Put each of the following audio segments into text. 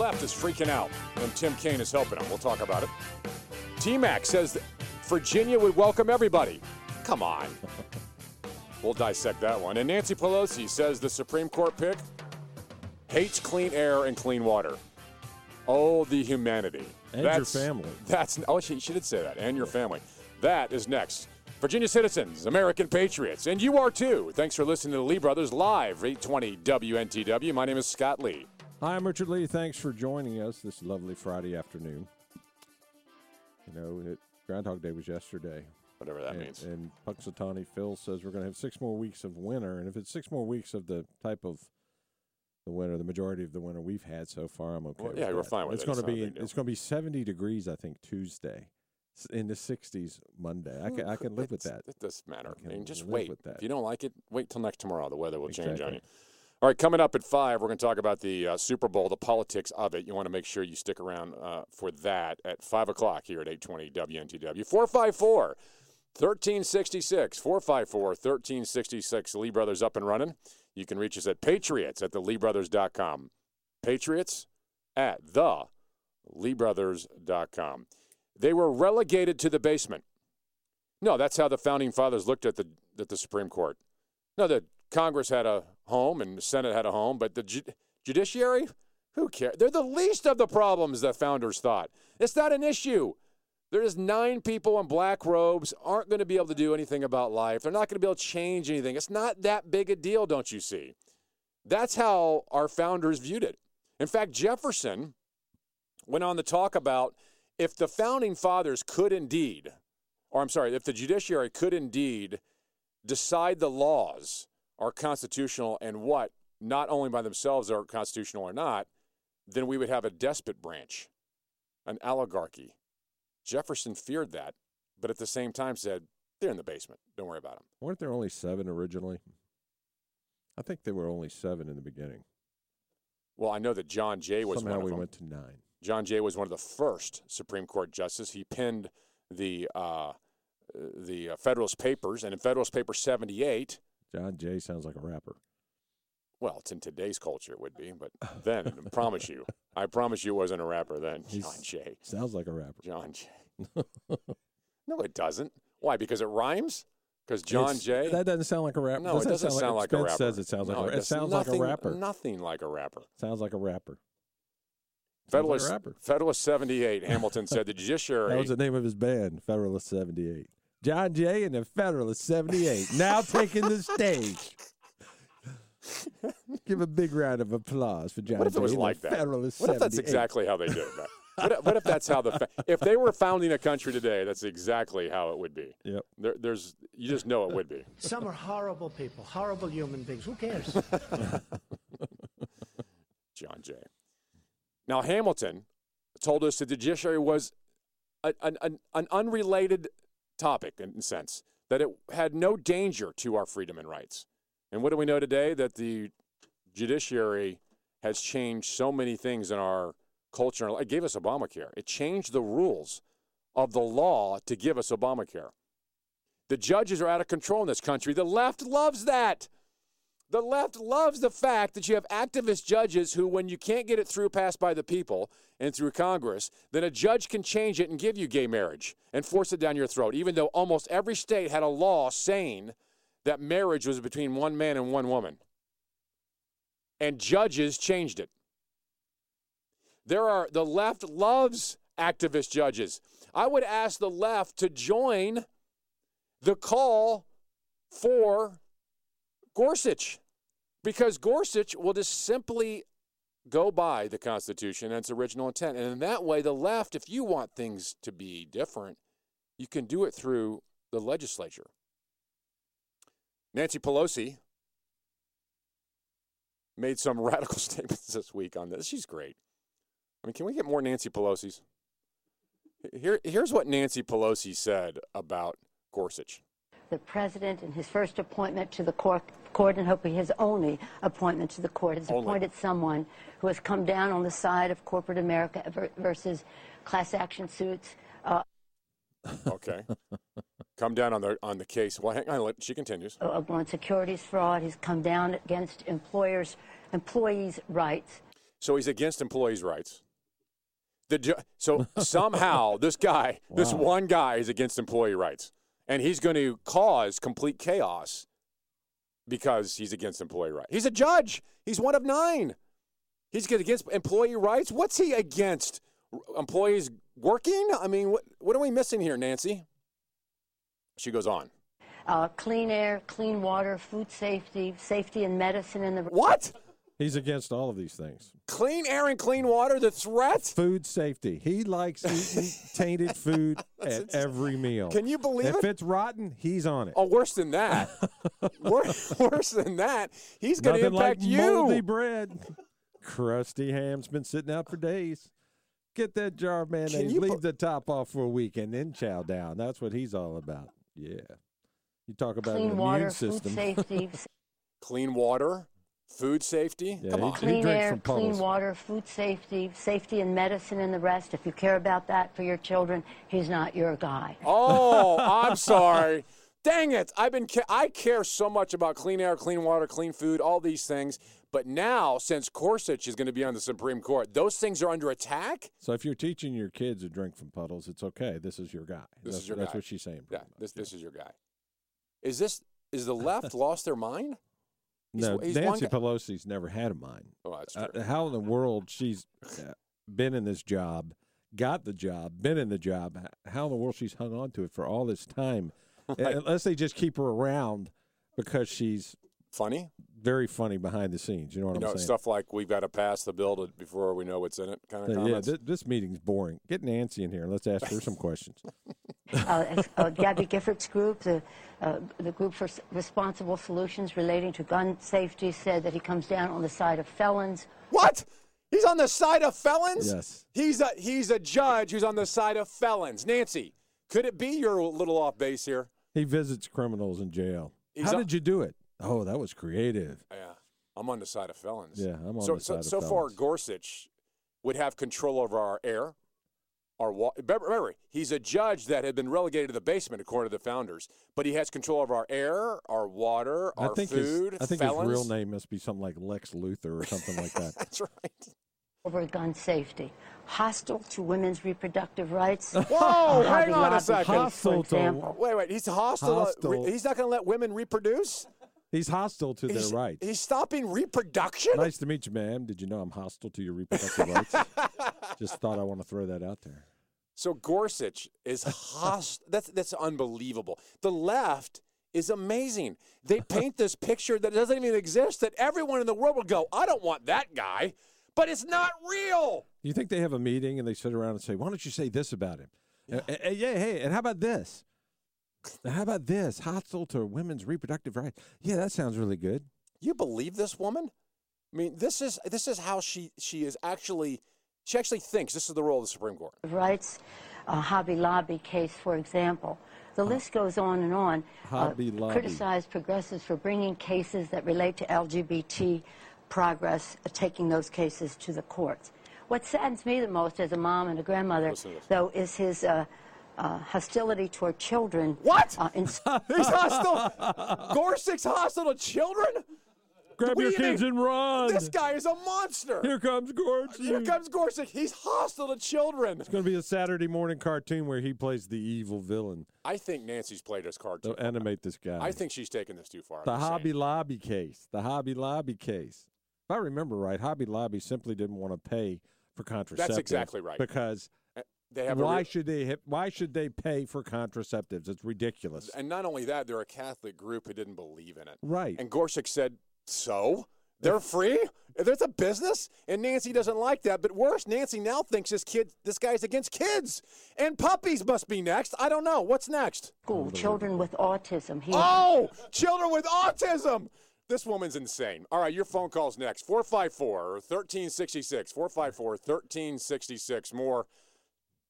left is freaking out, and Tim Kaine is helping them. We'll talk about it. T Mac says that Virginia would welcome everybody. Come on. We'll dissect that one. And Nancy Pelosi says the Supreme Court pick hates clean air and clean water. Oh, the humanity. And your family. That's oh, she, she did say that, and your family. That is next. Virginia citizens, American patriots, and you are too. Thanks for listening to the Lee Brothers live, 820 WNTW. My name is Scott Lee. Hi, I'm Richard Lee. Thanks for joining us this lovely Friday afternoon. You know, it, Groundhog Day was yesterday. Whatever that and, means. And Punxsutawney Phil says we're going to have six more weeks of winter. And if it's six more weeks of the type of the winter, the majority of the winter we've had so far, I'm okay. Well, yeah, that. we're fine with it's it. Going It's to be it's going to be 70 degrees, I think, Tuesday. In the 60s Monday. I can I can live with that. It doesn't matter. I I mean, just wait. that. If you don't like it, wait till next tomorrow. The weather will change on you. All right, coming up at five, we're going to talk about the uh, Super Bowl, the politics of it. You want to make sure you stick around uh, for that at five o'clock here at eight twenty WNTW. Four five four. 1366 454 1366 Lee Brothers up and running. You can reach us at patriots at the LeeBrothers.com. Patriots at the LeeBrothers.com. They were relegated to the basement. No, that's how the founding fathers looked at the at the Supreme Court. No, the Congress had a home and the Senate had a home, but the ju- judiciary, who cares? They're the least of the problems the founders thought. It's not an issue. There's nine people in black robes aren't going to be able to do anything about life. They're not going to be able to change anything. It's not that big a deal, don't you see? That's how our founders viewed it. In fact, Jefferson went on to talk about if the founding fathers could indeed, or I'm sorry, if the judiciary could indeed decide the laws are constitutional and what, not only by themselves are constitutional or not, then we would have a despot branch, an oligarchy. Jefferson feared that, but at the same time said, they're in the basement. Don't worry about them. Weren't there only seven originally? I think there were only seven in the beginning. Well, I know that John Jay was Somehow one of we them. went to nine. John Jay was one of the first Supreme Court justices. He penned the uh, the uh, Federalist Papers, and in Federalist Paper 78, John Jay sounds like a rapper. well, it's in today's culture, it would be, but then, I promise you, I promise you, it wasn't a rapper then. He's- John Jay. Sounds like a rapper. John Jay. No, it doesn't. Why? Because it rhymes? Because John It's- Jay? That doesn't sound like a rapper. no, it doesn't sound like, a rapper. says it sounds like No, a rapper. It does sounds like a nothing- rapper. Nothing like a rapper. Sounds like a rapper. Federalist, like a rapper. Federalist 78, Hamilton said the judiciary. That was the name of his band, Federalist 78. John Jay and the Federalist 78 now taking the stage. Give a big round of applause for John What if it Jay was and the like that? Federalist What if that's 78. exactly how they do it? Matt? What if, what if that's how the fa- if they were founding a country today, that's exactly how it would be. Yep. There, there's you just know it would be. Some are horrible people, horrible human beings. Who cares? John Jay. Now Hamilton told us that the judiciary was a, an, an, an unrelated topic in a sense that it had no danger to our freedom and rights. And what do we know today? That the judiciary has changed so many things in our culture. It gave us Obamacare. It changed the rules of the law to give us Obamacare. The judges are out of control in this country. The left loves that. The left loves the fact that you have activist judges who, when you can't get it through passed by the people and through Congress, then a judge can change it and give you gay marriage and force it down your throat, even though almost every state had a law saying that marriage was between one man and one woman. And judges changed it. There are the left loves activist judges. I would ask the left to join the call for Gorsuch because Gorsuch will just simply go by the Constitution and its original intent. And in that way, the left, if you want things to be different, you can do it through the legislature. Nancy Pelosi made some radical statements this week on this. She's great. I mean, can we get more Nancy Pelosi's? Here, here's what Nancy Pelosi said about Gorsuch. The president in his first appointment to the court, court and hopefully his only appointment to the court has Only. appointed someone who has come down on the side of corporate America versus class action suits. Uh, Okay. Come down on the on the case. Well, hang on. Let, she continues. on securities fraud. He's come down against employers, employees' rights. So he's against employees' rights. The ju- so somehow this guy, this one guy, is against employee rights, and he's going to cause complete chaos because he's against employee rights. He's a judge. He's one of nine. He's against employee rights. What's he against? Employees working? I mean, what what are we missing here, Nancy? She goes on. Uh, clean air, clean water, food safety, safety and medicine in the What? He's against all of these things. Clean air and clean water? The threat? Food safety. He likes eating tainted food at every meal. Can you believe if it? If it's rotten, he's on it. Oh, worse than that. worse, worse than that. He's going to Nothing impact like you. moldy bread. Crusty ham's been sitting out for days. Get that jar of mayonnaise, leave bu- the top off for a week, and then chow down. That's what he's all about. Yeah. You talk about an clean immune water, food system. safety, Clean water, food safety. Yeah, Come on. clean drinks air, from clean water, food safety, safety and medicine and the rest. If you care about that for your children, he's not your guy. Oh, I'm sorry. Dang it! I've been ca- I care so much about clean air, clean water, clean food, all these things. But now, since Gorsuch is going to be on the Supreme Court, those things are under attack. So if you're teaching your kids to drink from puddles, it's okay. This is your guy. This that's, is your That's guy. what she's saying. Yeah, pretty this much. this is your guy. Is this is the left lost their mind? He's- no, he's one Nancy Pelosi's never had a mind. Oh, that's Uh, true. how in the world she's been in this job, got the job, been in the job? How in the world she's hung on to it for all this time? Uh, Unless they just keep her around because she's Funny, very funny behind the scenes. You know what you I'm know, saying? stuff like we've got to pass the bill to, before we know what's in it. Kind of Uh, yeah, comments. th- this meeting's boring. Get Nancy in here and let's ask her some questions. uh, uh, Gabby Giffords group, the, uh, the group for responsible solutions relating to gun safety, said that he comes down on the side of felons. What? He's on the side of felons? Yes. He's a he's a judge who's on the side of felons. Nancy, could it be you're a little off base here? He visits criminals in jail. He's How on- did you do it? Oh, that was creative. Yeah, I'm on the side of felons. Yeah, I'm on so, the so, side of so so far. Gorsuch would have control over our air, our remember, remember, he's a judge that had been relegated to the basement, according to the founders. But he has control over our air, our water, I our think food. his I think felons. his real name must be something like Lex Luthor or something like that. That's right. over gun safety, hostile to women's reproductive rights. Whoa, Uh, hang on a second. case, for Hostile to- example. Wait, wait. He's hostile. to- Hostile. he's not going to let women reproduce. He's hostile to He's, their rights. He's stopping reproduction. Nice to meet you, ma'am. Did you know I'm hostile to your reproductive rights? Just thought I want to throw that out there. So Gorsuch is hostile. that's that's unbelievable. The left is amazing. They paint this picture that doesn't even exist. That everyone in the world will go, I don't want that guy, but it's not real. You think they have a meeting and they sit around and say, "Why don't you say this about him?" Yeah, hey, yeah, hey, and how about this? How about this? Hostile to women's reproductive rights. Yeah, that sounds really good. You believe this woman? I mean, this is this is how she she is actually. She actually thinks this is the role of the Supreme Court. rights, uh, Hobby Lobby case, for example. The list goes on and on. Hobby Lobby. Criticize progressives for bringing cases that relate to LGBT progress, uh, taking those cases to the courts. What saddens me the most as a mom and a grandmother, Listen to this. though, is his uh, uh, hostility toward children. What? Uh, in, He's hostile. Gorsuch's hostile to children. Grab your you kids and run. This guy is a monster. Here comes Gorge. Here comes Gorsuch. He's hostile to children. It's going to be a Saturday morning cartoon where he plays the evil villain. I think Nancy's played his card too They'll far. animate this guy. I think she's taken this too far. I'm the just saying. Hobby Lobby case. The Hobby Lobby case. If I remember right, Hobby Lobby simply didn't want to pay for contraceptives. That's exactly right. Because uh, They have a why real- should they ha- why should they pay for contraceptives? It's ridiculous. and not only that, they're a Catholic group who didn't believe in it. Right. And Gorsuch said, "So they're free? There's a business?" And Nancy doesn't like that. But worse, Nancy now thinks this kid, this guy's against kids, and puppies must be next. I don't know what's next. school, children with autism. He, Oh, children with autism. This woman's insane. All right, your phone call's next. 454 1366. 454 1366. More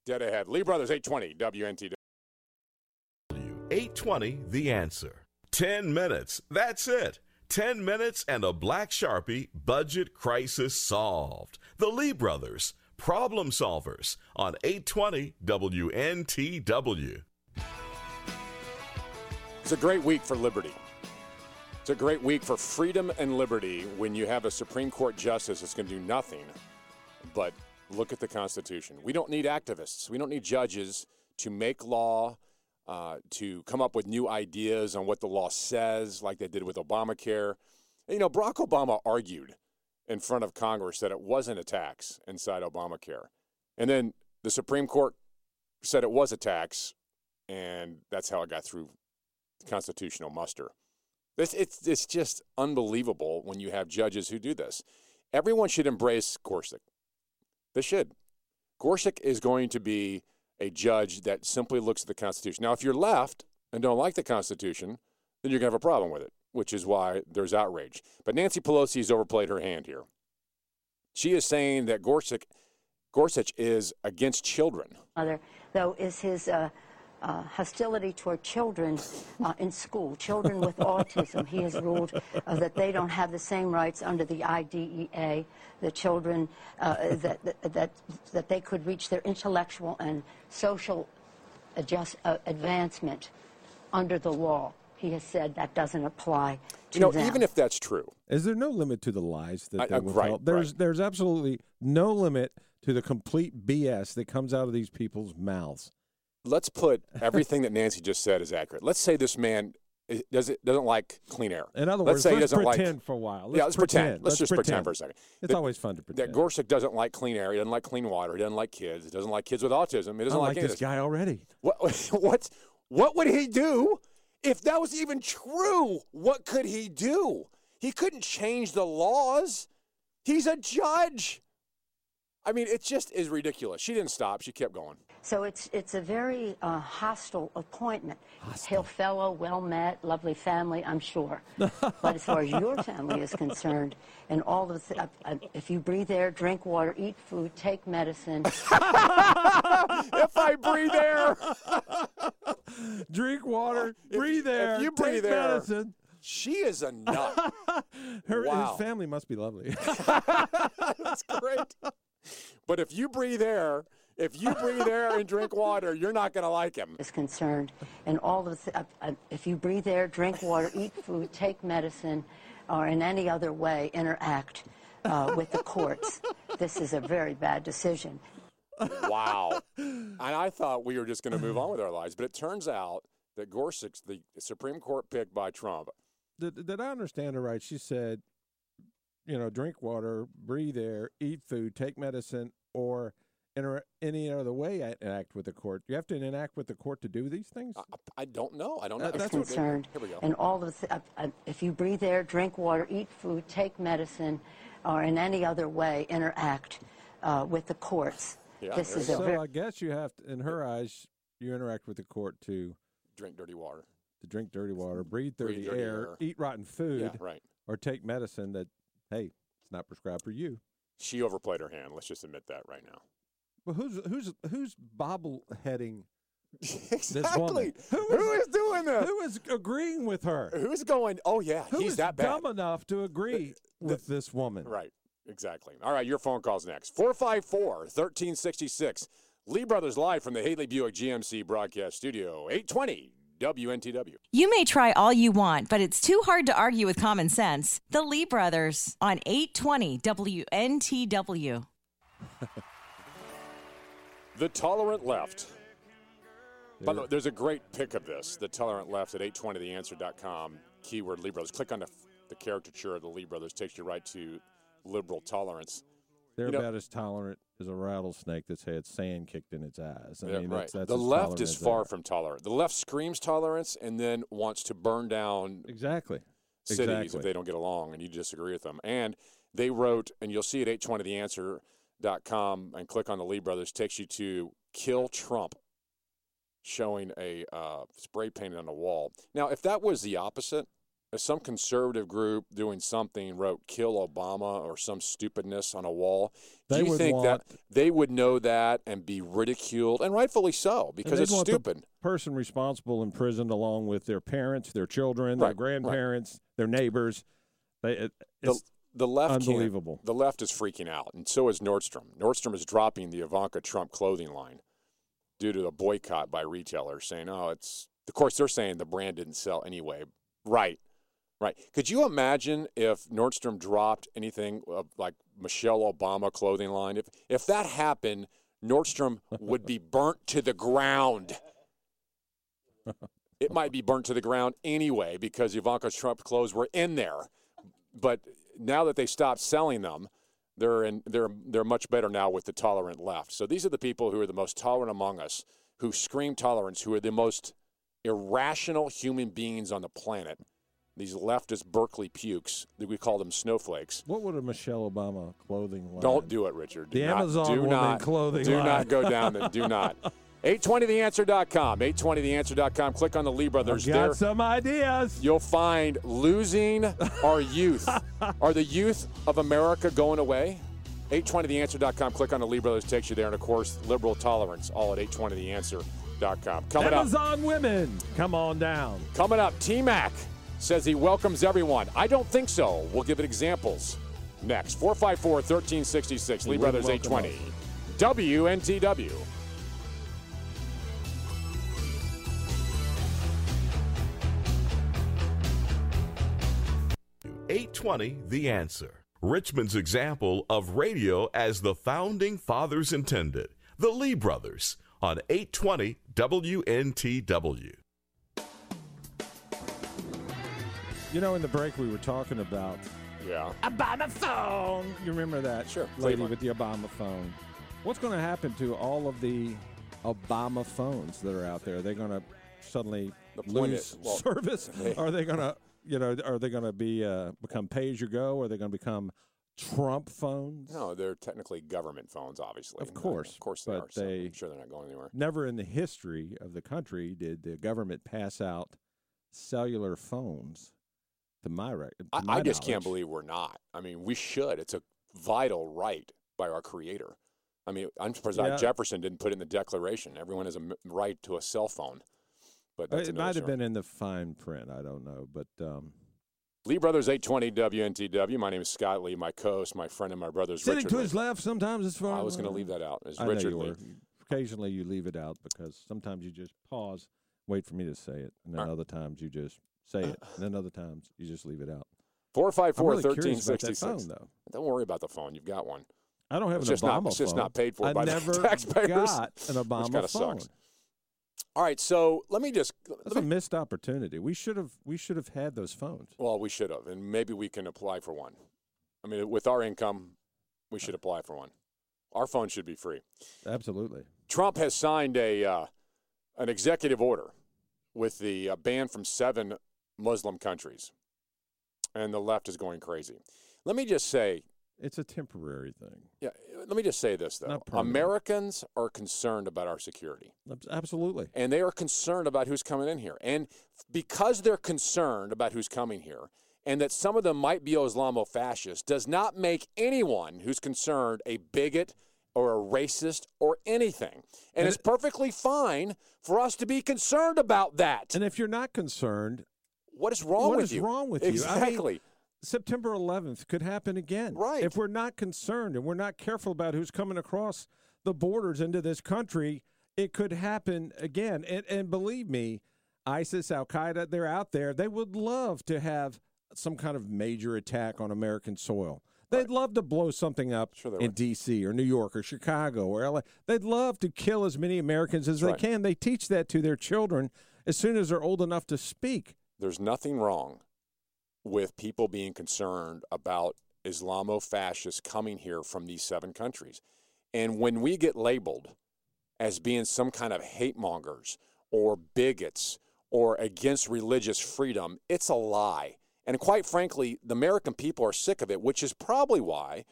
dead ahead. Lee Brothers, 820 WNTW. 820 The Answer. 10 minutes. That's it. 10 minutes and a black Sharpie budget crisis solved. The Lee Brothers, problem solvers on 820 WNTW. It's a great week for liberty. It's a great week for freedom and liberty when you have a Supreme Court justice that's going to do nothing but look at the Constitution. We don't need activists. We don't need judges to make law, uh, to come up with new ideas on what the law says, like they did with Obamacare. You know, Barack Obama argued in front of Congress that it wasn't a tax inside Obamacare. And then the Supreme Court said it was a tax, and that's how it got through constitutional muster. It's, it's, it's just unbelievable when you have judges who do this. Everyone should embrace Gorsuch. They should. Gorsuch is going to be a judge that simply looks at the Constitution. Now, if you're left and don't like the Constitution, then you're going to have a problem with it, which is why there's outrage. But Nancy Pelosi has overplayed her hand here. She is saying that Gorsuch, Gorsuch is against children. Mother, though, is his uh, uh, hostility toward children uh, in school, children with autism. He has ruled uh, that they don't have the same rights under the IDEA, the children, uh, that, that, that they could reach their intellectual and social adjust, uh, advancement under the law. He has said that doesn't apply to You know, them. even if that's true, Is there no limit to the lies that I- they I- will right, tell? There's right. there's absolutely no limit to the complete BS that comes out of these people's mouths. Let's put everything that Nancy just said is accurate. Let's say this man eh, does it, doesn't like clean air. In other let's words, say let's doesn't pretend like, for a while. yeah, let's pretend. Let's, just pretend. pretend for a second. It's That- always fun to pretend. That Gorsuch doesn't like clean air. He doesn't like clean water. He doesn't like kids. He doesn't like kids with autism. He I doesn't like like, this guy already. What, what, what would he do if that was even true? What could he do? He couldn't change the laws. He's a judge. I mean, it just is ridiculous. She didn't stop. She kept going. So it's it's a very uh, hostile appointment. Hail fellow, well met, lovely family, I'm sure. but as far as your family is concerned, and all of the, uh, uh, if you breathe air, drink water, eat food, take medicine, if I breathe air, Drink water, If- breathe if air, you take breathe air- medicine. she is a nut. Her, Wow. His family must be lovely. That's great. But if you breathe air, if you breathe air and drink water, you're not going to like him. is concerned, and all of the, uh, uh, if you breathe air, drink water, eat food, take medicine, or in any other way interact uh, with the courts, this is a very bad decision. Wow. and I thought we were just going to move on with our lives, but it turns out that Gorsuch, the Supreme Court pick by Trump, did, did I understand her right? She said, you know, drink water, breathe air, eat food, take medicine, or inter- any other way I- interact with the court. You have to interact with the court to do these things. I, I don't know. I don't know. Uh, is that's what- concerned, Here we go. and all of the, uh, uh, if you breathe air, drink water, eat food, take medicine, or in any other way interact uh, with the courts, Yeah, this there is you a so very I guess you have to, in her eyes, you interact with the court to Drink dirty water. to drink dirty water, breathe dirty, Breathe dirty air, air. eat rotten food, Yeah, right. or take medicine that hey, it's not prescribed for you. She overplayed her hand. Let's just admit that right now. But who's who's who's bobbleheading exactly. Who Who is- is doing this? Who is agreeing with her? Who's going? Oh yeah, Who he's is that bad. dumb enough to agree with this woman? Right. Exactly. All right, your phone calls next. 454 1366. Lee Brothers live from the Haley Buick GMC broadcast studio. 820 WNTW. You may try all you want, but it's too hard to argue with common sense. The Lee Brothers on 820 WNTW. The Tolerant Left. By the way, there's a great pic of this. The Tolerant Left at 820theanswer.com. Keyword Lee Brothers. Click on the, the caricature of the Lee Brothers. Takes you right to liberal tolerance. They're You know- about as tolerant as a rattlesnake that's had sand kicked in its eyes. I Yeah, mean, right. that's, that's the left is far from tolerant. The left screams tolerance and then wants to burn down exactly. cities if they don't get along and you disagree with them. And they wrote, and you'll see at 820theanswer.com and click on the Lee Brothers, takes you to Kill Trump, showing a uh, spray painted on the wall. Now, if that was the opposite, if some conservative group doing something wrote "Kill Obama" or some stupidness on a wall, do They you think want- that they would know that and be ridiculed, and rightfully so, because it's stupid? person responsible imprisoned along with their parents, their children, Right, their right. grandparents, their neighbors. They, it, the, the left unbelievable. the left is freaking out, and so is Nordstrom. Nordstrom is dropping the Ivanka Trump clothing line due to the boycott by retailers, saying, "Oh, it's." Of course, they're saying the brand didn't sell anyway. Right, right. Could you imagine if Nordstrom dropped anything of like Michelle Obama clothing line. If if that happened, Nordstrom would be burnt to the ground. It might be burnt to the ground anyway because Ivanka Trump clothes were in there. But now that they stopped selling them, they're in, they're they're much better now with the tolerant left. So these are the people who are the most tolerant among us, who scream tolerance, who are the most irrational human beings on the planet. These leftist Berkeley pukes, we call them snowflakes. What would a Michelle Obama clothing line? Don't do it, Richard. Do The not, Amazon do woman not, clothing Do line. not go down there. Do not. 820theanswer.com. 820theanswer.com. Click on the Lee Brothers. I've there, got some ideas. you'll find losing our youth. Are the youth of America going away? 820theanswer.com. Click on the Lee Brothers. Takes you there. And, of course, liberal tolerance, all at 820theanswer.com. Coming up. Amazon women, come on down. Coming up, T Mac says he welcomes everyone. I don't think so. We'll give it examples next. 454 1366, Lee Brothers wouldn't 820. WNTW. Eight twenty, the answer. Richmond's example of radio as the founding fathers intended. The Lee Brothers on 820 WNTW. You know, in the break we were talking about Yeah. Obama phone. You remember that? Sure, Lady with the Obama phone. What's going to happen to all of the Obama phones that are out there? Are they going to suddenly lose is- well, service? they- are they going to, you know, are they going to be uh, become pay as you go? Are they going to become Trump phones? No, they're technically government phones, obviously. Of course, Of course they but are. So they- I'm sure they're not going anywhere. Never in the history of the country did the government pass out cellular phones. To my right, I, I just can't believe we're not. I mean, we should. It's a vital right by our Creator. I mean, I'm surprised Yeah. Jefferson didn't put in the Declaration. Everyone has a right to a cell phone. But that's It might have been in the fine print. I don't know, but um, Lee Brothers 820 WNTW. My name is Scott Lee. My co-host, my friend, and my brother's sitting Richard to Lee. his left sometimes it's far. I was going to leave that out. It's I know Richard you Lee. were. Occasionally you leave it out because sometimes you just pause, wait for me to say it, and then right. other times you just say it, and then other times you just leave it out. Four five four really thirteen sixty six. phone. Don't worry about the phone. You've got one. I don't have It's an just Obama not- it's just not paid for I by the never taxpayers, got an Obama kinda phone. sucks. All right, so let me just. That's Let a missed opportunity. We should have. We should have had those phones. well, we should have, and maybe we can apply for one. I mean, with our income, we should apply for one. Our phone should be free. Absolutely. Trump has signed a uh, an executive order with the uh, ban from seven Muslim countries, and the left is going crazy. Let me just say, It's a temporary thing. yeah, let me just say this though: Not. Americans are concerned about our security. Absolutely. and they are concerned about who's coming in here. And because they're concerned about who's coming here, and that some of them might be Islamo-fascist, does not make anyone who's concerned a bigot or a racist or anything. And, And it's perfectly fine for us to be concerned about that. And if you're not concerned, what is wrong what with is you? What is wrong with you? I mean, Exactly. September 11th could happen again. Right. If we're not concerned and we're not careful about who's coming across the borders into this country, it could happen again. And, and believe me, ISIS, Al Qaeda, they're out there. They would love to have some kind of major attack on American soil. They'd love to blow something up Sure in. D.C. or New York or Chicago or L.A. They'd love to kill as many Americans as they right. can. They teach that to their children as soon as they're old enough to speak. There's nothing wrong with people being concerned about Islamo-fascists coming here from these seven countries. And when we get labeled as being some kind of hate mongers or bigots or against religious freedom, it's a lie. And quite frankly, the American people are sick of it, which is probably why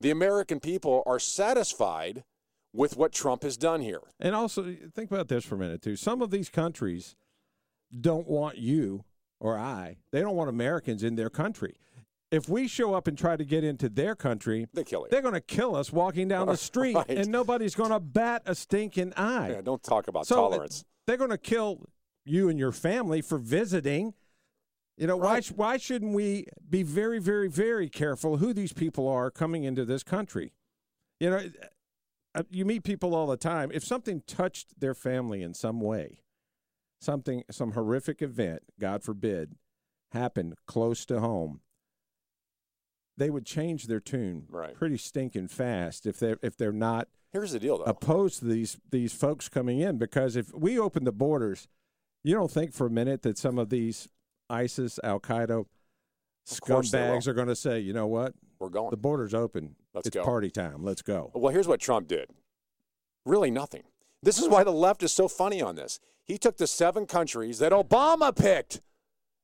the American people are satisfied with what Trump has done here. And also, think about this for a minute, too. Some of these countries don't want you or I, they don't want Americans in their country. If we show up and try to get into their country, They kill you. they're going to kill us walking down the street, Right. and nobody's going to bat a stinking eye. Yeah, don't talk about so tolerance. they're going to kill you and your family for visiting. You know why? Right. sh- Why shouldn't we be very, very, very careful who these people are coming into this country? You know, uh, you meet people all the time. If something touched their family in some way, something, some horrific event, God forbid, happened close to home, they would change their tune Right. pretty stinking fast if they're if they're not Here's the deal, though. opposed to these these folks coming in. Because if we open the borders, you don't think for a minute that some of these ISIS, Al Qaeda scumbags are going to say, you know what, We're going. the border's open. Let's it's go." party time. Let's go. Well, here's what Trump did. Really nothing. This is why the left is so funny on this. He took the seven countries that Obama picked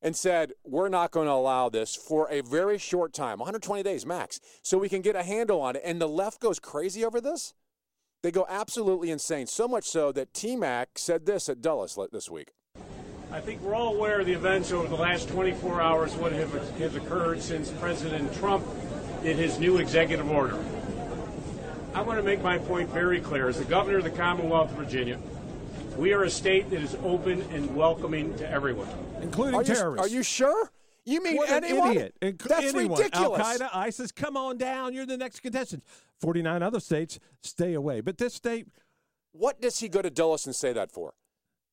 and said, we're not going to allow this for a very short time, 120 days max, so we can get a handle on it. And the left goes crazy over this. They go absolutely insane. So much so that T Mac said this at Dulles this week. I think we're all aware of the events over the last 24 hours, what have, has occurred since President Trump did his new executive order. I want to make my point very clear. As the governor of the Commonwealth of Virginia, we are a state that is open and welcoming to everyone. Including Are you, terrorists. are you sure? You mean What an idiot. Inc- That's anyone. ridiculous. Al Qaeda, ISIS, come on down. You're the next contestant. 49 other states, stay away. But this state, What does he go to Dulles and say that for?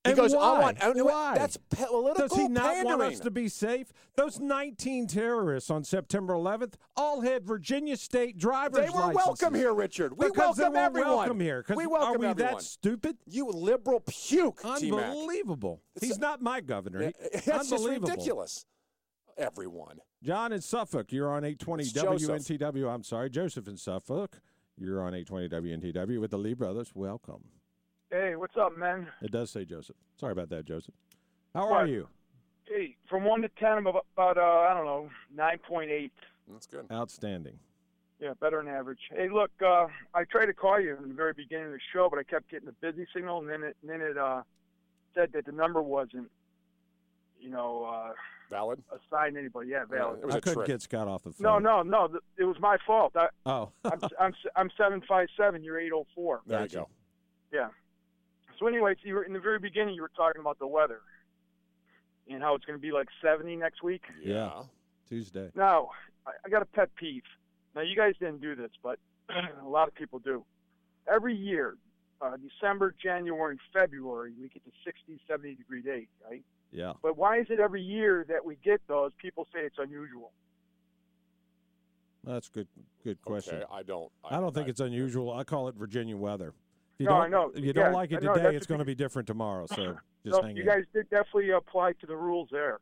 He And goes, why? I know what- Why? That's political does he not pandering. want us to be safe? Those 19 terrorists on September 11th all had Virginia state driver's They were licenses. welcome here, Richard. We Because welcome everyone. welcome here. We welcome are we everyone. that stupid? You liberal puke, T-Mac. Unbelievable. He's a- not my governor. He- That's just Unbelievable. ridiculous. Everyone. John in Suffolk, you're on 820 It's Joseph. WNTW. I'm sorry, Joseph in Suffolk. You're on 820 WNTW with the Lee brothers. Welcome. Hey, what's up, man? It does say Joseph. Sorry about that, Joseph. How What? are you? Hey, from one to ten, I'm about, about uh, I don't know, nine point eight. That's good. Outstanding. Yeah, better than average. Hey, look, uh, I tried to call you in the very beginning of the show, but I kept getting a busy signal, and then it, and then it uh, said that the number wasn't, you know, uh, Valid. assigned to anybody. Yeah, valid. It was I a couldn't trick. get Scott off the phone. No, no, no. th- It was my fault. I, Oh, I'm, I'm I'm seven five seven. You're eight oh four. There you go. Yeah. So anyway, so you were in the very beginning. You were talking about the weather and how it's going to be like seventy next week. Yeah. Tuesday. Now, I, I got a pet peeve. Now, you guys didn't do this, but a lot of people do. Every year, uh, December, January, and February, we get the 60, 70 degree days, right? Yeah. But why is it every year that we get those? People say it's unusual. That's a good good question. Okay, I don't. I don't think it's unusual. I call it Virginia weather. If you No, don't, I know. If you don't like it I know. today, it's going to be different tomorrow. So just So hang you in. guys did definitely apply to the rules there.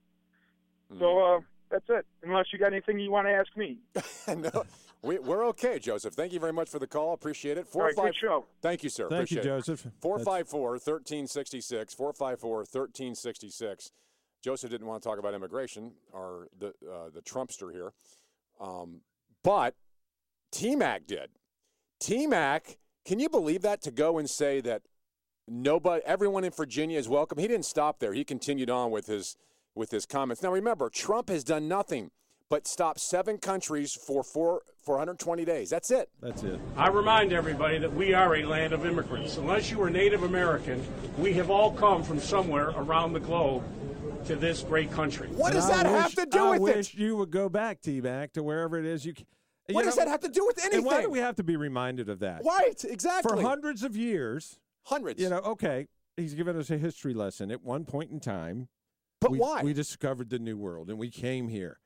Mm. So uh, that's it. Unless you got anything you want to ask me. no, we, we're okay, Joseph. Thank you very much for the call. Appreciate it. Four right, five. good show. Thank you, sir. Thank you, Appreciate it. Joseph. That's- 454 1366. 454 1366. Joseph didn't want to talk about immigration or the uh, the Trumpster here. Um, but T Mac did. T Mac, can you believe that? To go and say that nobody, everyone in Virginia is welcome. He didn't stop there. He continued on with his with his comments. Now remember, Trump has done nothing but stop seven countries for four, 420 days. That's it. That's it. I remind everybody that we are a land of immigrants. Unless you are Native American, we have all come from somewhere around the globe to this great country. What does And I that have to do I with wish it? you would go back, T Mac, to wherever it is you. C- you What does know, that have to do with anything? And why do we have to be reminded of that? Right, exactly. For hundreds of years, Hundreds. you know, okay, he's given us a history lesson. At one point in time, but we, why? We discovered the new world and we came here.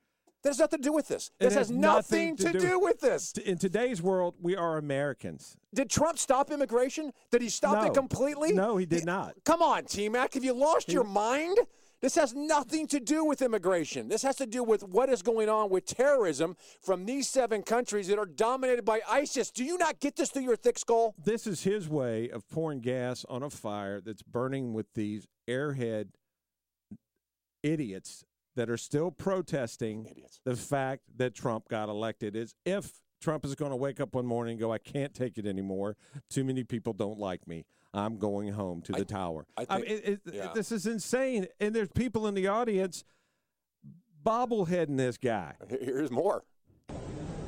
That has nothing to do with this. This has has nothing, to, do, with this. In today's world, we are Americans. Did Trump stop immigration? Did he stop No. it completely? No, he did not. Come on, T Mac. Have you lost your mind? This has nothing to do with immigration. This has to do with what is going on with terrorism from these seven countries that are dominated by ISIS. Do you not get this through your thick skull? This is his way of pouring gas on a fire that's burning with these airhead idiots that are still protesting Idiots. the fact that Trump got elected. As if Trump is going to wake up one morning and go, I can't take it anymore. Too many people don't like me. I'm going home to the I- tower. I mean, it, it, yeah. this is insane. And there's people in the audience bobbleheading this guy. Here's more.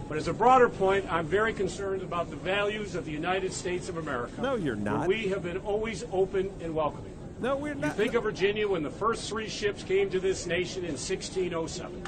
But as a broader point, I'm very concerned about the values of the United States of America. No, you're not. We have been always open and welcoming. No, we're not. You think of Virginia when the first three ships came to this nation in 1607.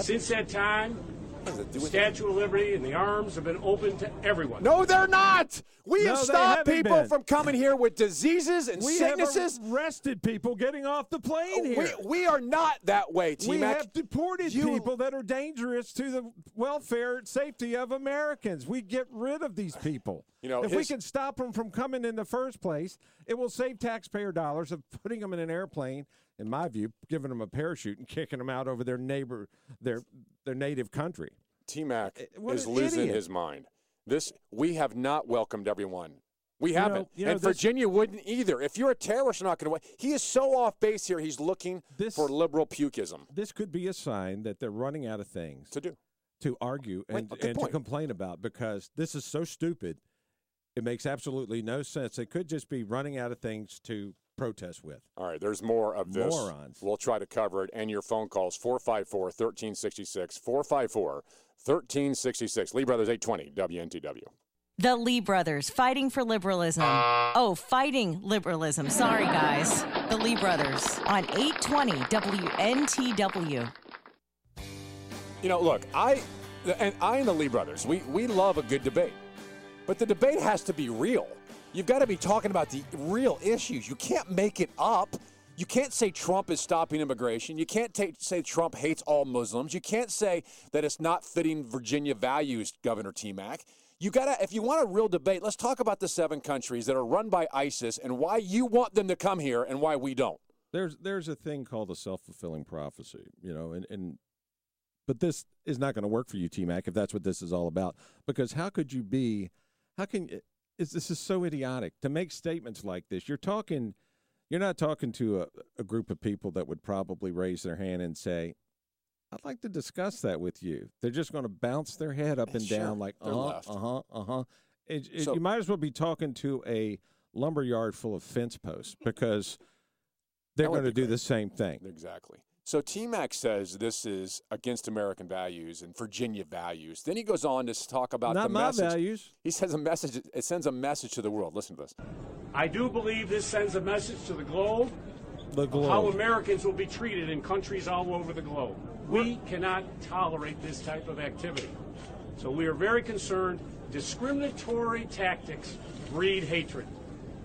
Since that time, the it do Statue of Liberty and the arms have been open to everyone. No, they're not. We No, have stopped people been. from coming here with diseases and We sicknesses. have arrested people getting off the plane we, here. we are not that way, T We have deported You- people that are dangerous to the welfare and safety of Americans. We get rid of these people. You know, if we can stop them from coming in the first place, it will save taxpayer dollars of putting them in an airplane. In my view, giving them a parachute and kicking them out over their neighbor, their their native country. T Mac Eh, is losing idiot. his mind. This we have not welcomed everyone. We haven't, you know, and this- Virginia wouldn't either. If you're a terrorist, you're not going to. He is so off base here. He's looking This- for liberal pukism This could be a sign that they're running out of things to do. to argue Wait, and, good and to complain about because this is so stupid. It makes absolutely no sense. They could just be running out of things to protest with. All right, there's more of this. Morons. We'll try to cover it. And your phone calls 454 1366. 454 1366. Lee Brothers 820 WNTW. The Lee brothers fighting for liberalism. Oh, fighting liberalism. Sorry, guys. The Lee brothers on 820 WNTW. You know, look, I and I and the Lee brothers, we, we love a good debate. But the debate has to be real. You've got to be talking about the real issues. You can't make it up. You can't say Trump is stopping immigration. You can't ta say Trump hates all Muslims. You can't say that it's not fitting Virginia values, Governor T Mac. You got to if you want a real debate, let's talk about the seven countries that are run by ISIS and why you want them to come here and why we don't. There's there's a thing called a self fulfilling prophecy, you know, and, and but this is not going to work for you, T Mac, if that's what this is all about. Because how could you be? How can is this is so idiotic to make statements like this? You're talking, you're not talking to a, a group of people that would probably raise their hand and say, "I'd like to discuss that with you." They're just going to bounce their head up and Sure, down like, "Uh huh, uh huh, uh huh." So- you might as well be talking to a lumber yard full of fence posts because they're going to do great. the same thing. Exactly. So T Mac says this is against American values and Virginia values. Then he goes on to talk about Not the my message. values. He says a message. It sends a message to the world. Listen to this. I do believe this sends a message to the globe The globe. how. Americans will be treated in countries all over the globe. We cannot tolerate this type of activity. So we are very concerned. Discriminatory tactics breed hatred.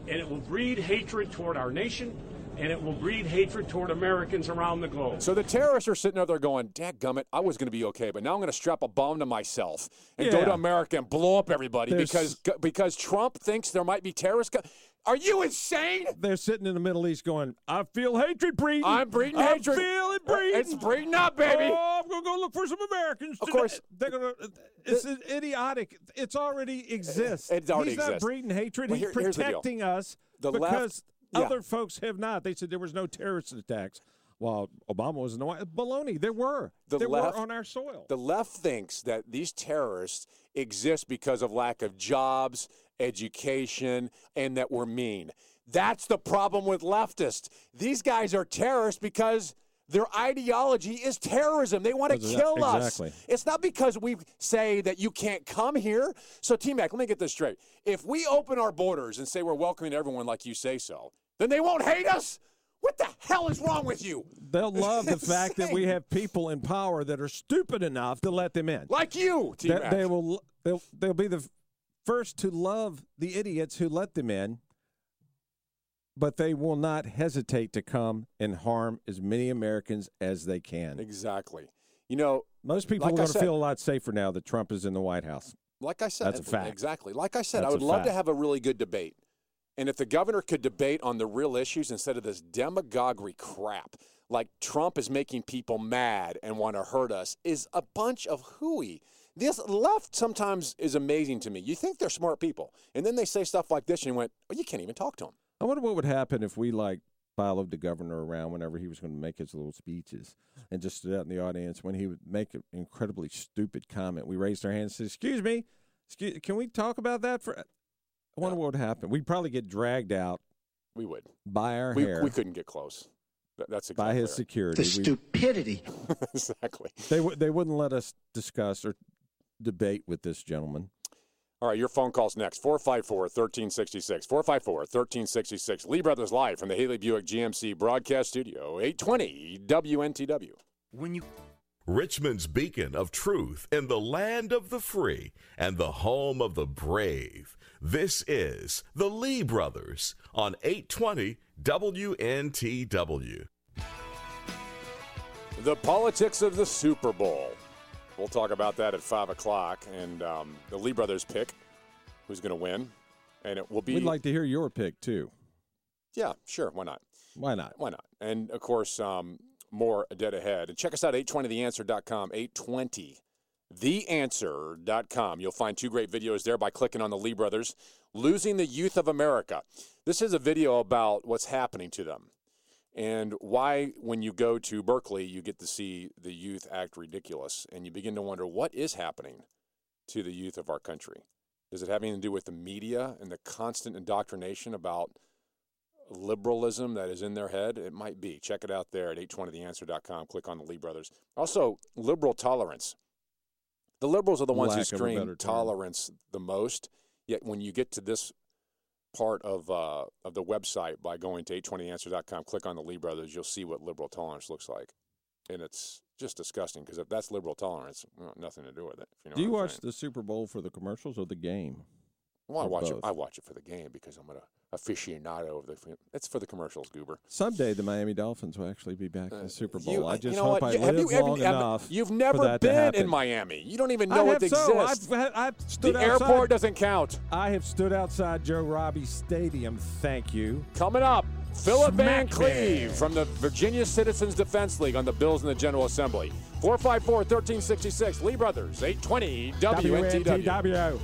And it will breed hatred toward our nation, and it will breed hatred toward Americans around the globe. So the terrorists are sitting out there going, "Dad gummit, I was going to be okay, but now I'm going to strap a bomb to myself and go to America and blow up everybody There's- because because Trump thinks there might be terrorists." Co- are you insane? They're sitting in the Middle East going, I feel hatred breeding. I'm breeding I hatred. feel it uh, breeding. It's breeding up, baby. Oh, I'm going to go look for some Americans. Of today." course. They're going to. Uh, it's idiotic. It's already exists. It already He's not breeding hatred. Well, He's here- here's the deal. protecting us The left- because yeah. other folks have not. They said there was no terrorist attacks. While Obama was in the White Baloney, there were. The there left- were on our soil. The left thinks that these terrorists exist because of lack of jobs, education, and that we're mean. That's the problem with leftists. These guys are terrorists because their ideology is terrorism. They want to kill us. exactly. It's not because we say that you can't come here. So, T Mac, let me get this straight. If we open our borders and say we're welcoming everyone like you say so, then they won't hate us? What the hell is wrong with you? They'll love the fact that we have people in power that are stupid enough to let them in. Like you, T Mac. they will they'll, they'll be the first to love the idiots who let them in but they will not hesitate to come and harm as many Americans as they can. Exactly. You know, Most people like are going to feel a lot safer now that Trump is in the White House. Like I said, That's a fact. Exactly. Like I said, I would love to have a really good debate. And if the governor could debate on the real issues instead of this demagoguery crap, like Trump is making people mad and want to hurt us, is a bunch of hooey. This left sometimes is amazing to me. You think they're smart people, and then they say stuff like this, and you went, "Oh, you can't even talk to them." I wonder what would happen if we like followed the governor around whenever he was going to make his little speeches and just stood out in the audience when he would make an incredibly stupid comment. We raised our hands and said, "Excuse me, excuse, can we talk about that for?" I wonder what would happen. We'd probably get dragged out We would. by our We, hair we couldn't get close. That's exactly by his right. security. The We- stupidity. exactly. they w- they wouldn't let us discuss or debate with this gentleman. All right, your phone call's next. 454 1366. 454 1366. Lee Brothers Live from the Haley Buick GMC broadcast studio, 820 WNTW. When you Richmond's beacon of truth in the land of the free and the home of the brave. This is the Lee Brothers on 820 WNTW. The politics of the Super Bowl. We'll talk about that at 5 o'clock. And um, the Lee brothers pick who's going to win. And it will be. We'd like to hear your pick too. Yeah, sure. Why not? Why not? Why not? And of course, um, more dead ahead. And check us out, 820theanswer.com. 820theanswer.com. You'll find two great videos there by clicking on the Lee brothers. Losing the Youth of America. This is a video about what's happening to them and why, when you go to Berkeley, you get to see the youth act ridiculous. And you begin to wonder what is happening to the youth of our country. Does it have anything to do with the media and the constant indoctrination about liberalism that is in their head? It might be. Check it out there at 820theanswer.com. Click on the Lee Brothers. Also, liberal tolerance. The liberals are the ones who scream tolerance the most. Yet when you get to this part of uh, of the website by going to 820answer.com, click on the Lee Brothers, you'll see what liberal tolerance looks like. And it's just disgusting because if that's liberal tolerance, well, nothing to do with it. If you know Do you I'm watch saying. the Super Bowl for the commercials or the game? Well, I watch it. I watch it for the game because I'm an aficionado of the. It's for the commercials, Goober. Someday the Miami Dolphins will actually be back in the Super Bowl. Uh, You- I just you know hope what? I have live you long have- enough. You've never been in Miami. You don't even I know have it so. exists. I've, I've stood the outside. airport doesn't count. I have stood outside Joe Robbie Stadium. Thank you. Coming up, Philip Van me. Cleve from the Virginia Citizens Defense League on the Bills in the General Assembly. 454 1366. Lee Brothers, 820 WNTW. WNTW.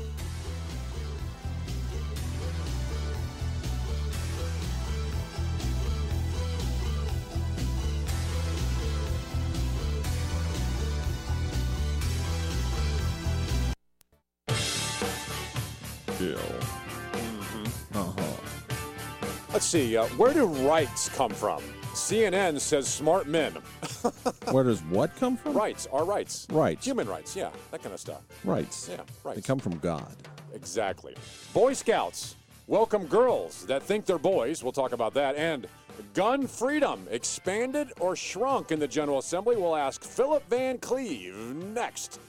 See, uh, where do rights come from? CNN says smart men. Where does what come from? rights are rights. Rights. Human rights, yeah, that kind of stuff. Rights. Yeah, rights. They come from God. Exactly. Boy Scouts welcome girls that think they're boys. We'll talk about that. And gun freedom expanded or shrunk in the General Assembly. We'll ask Philip Van Cleve next.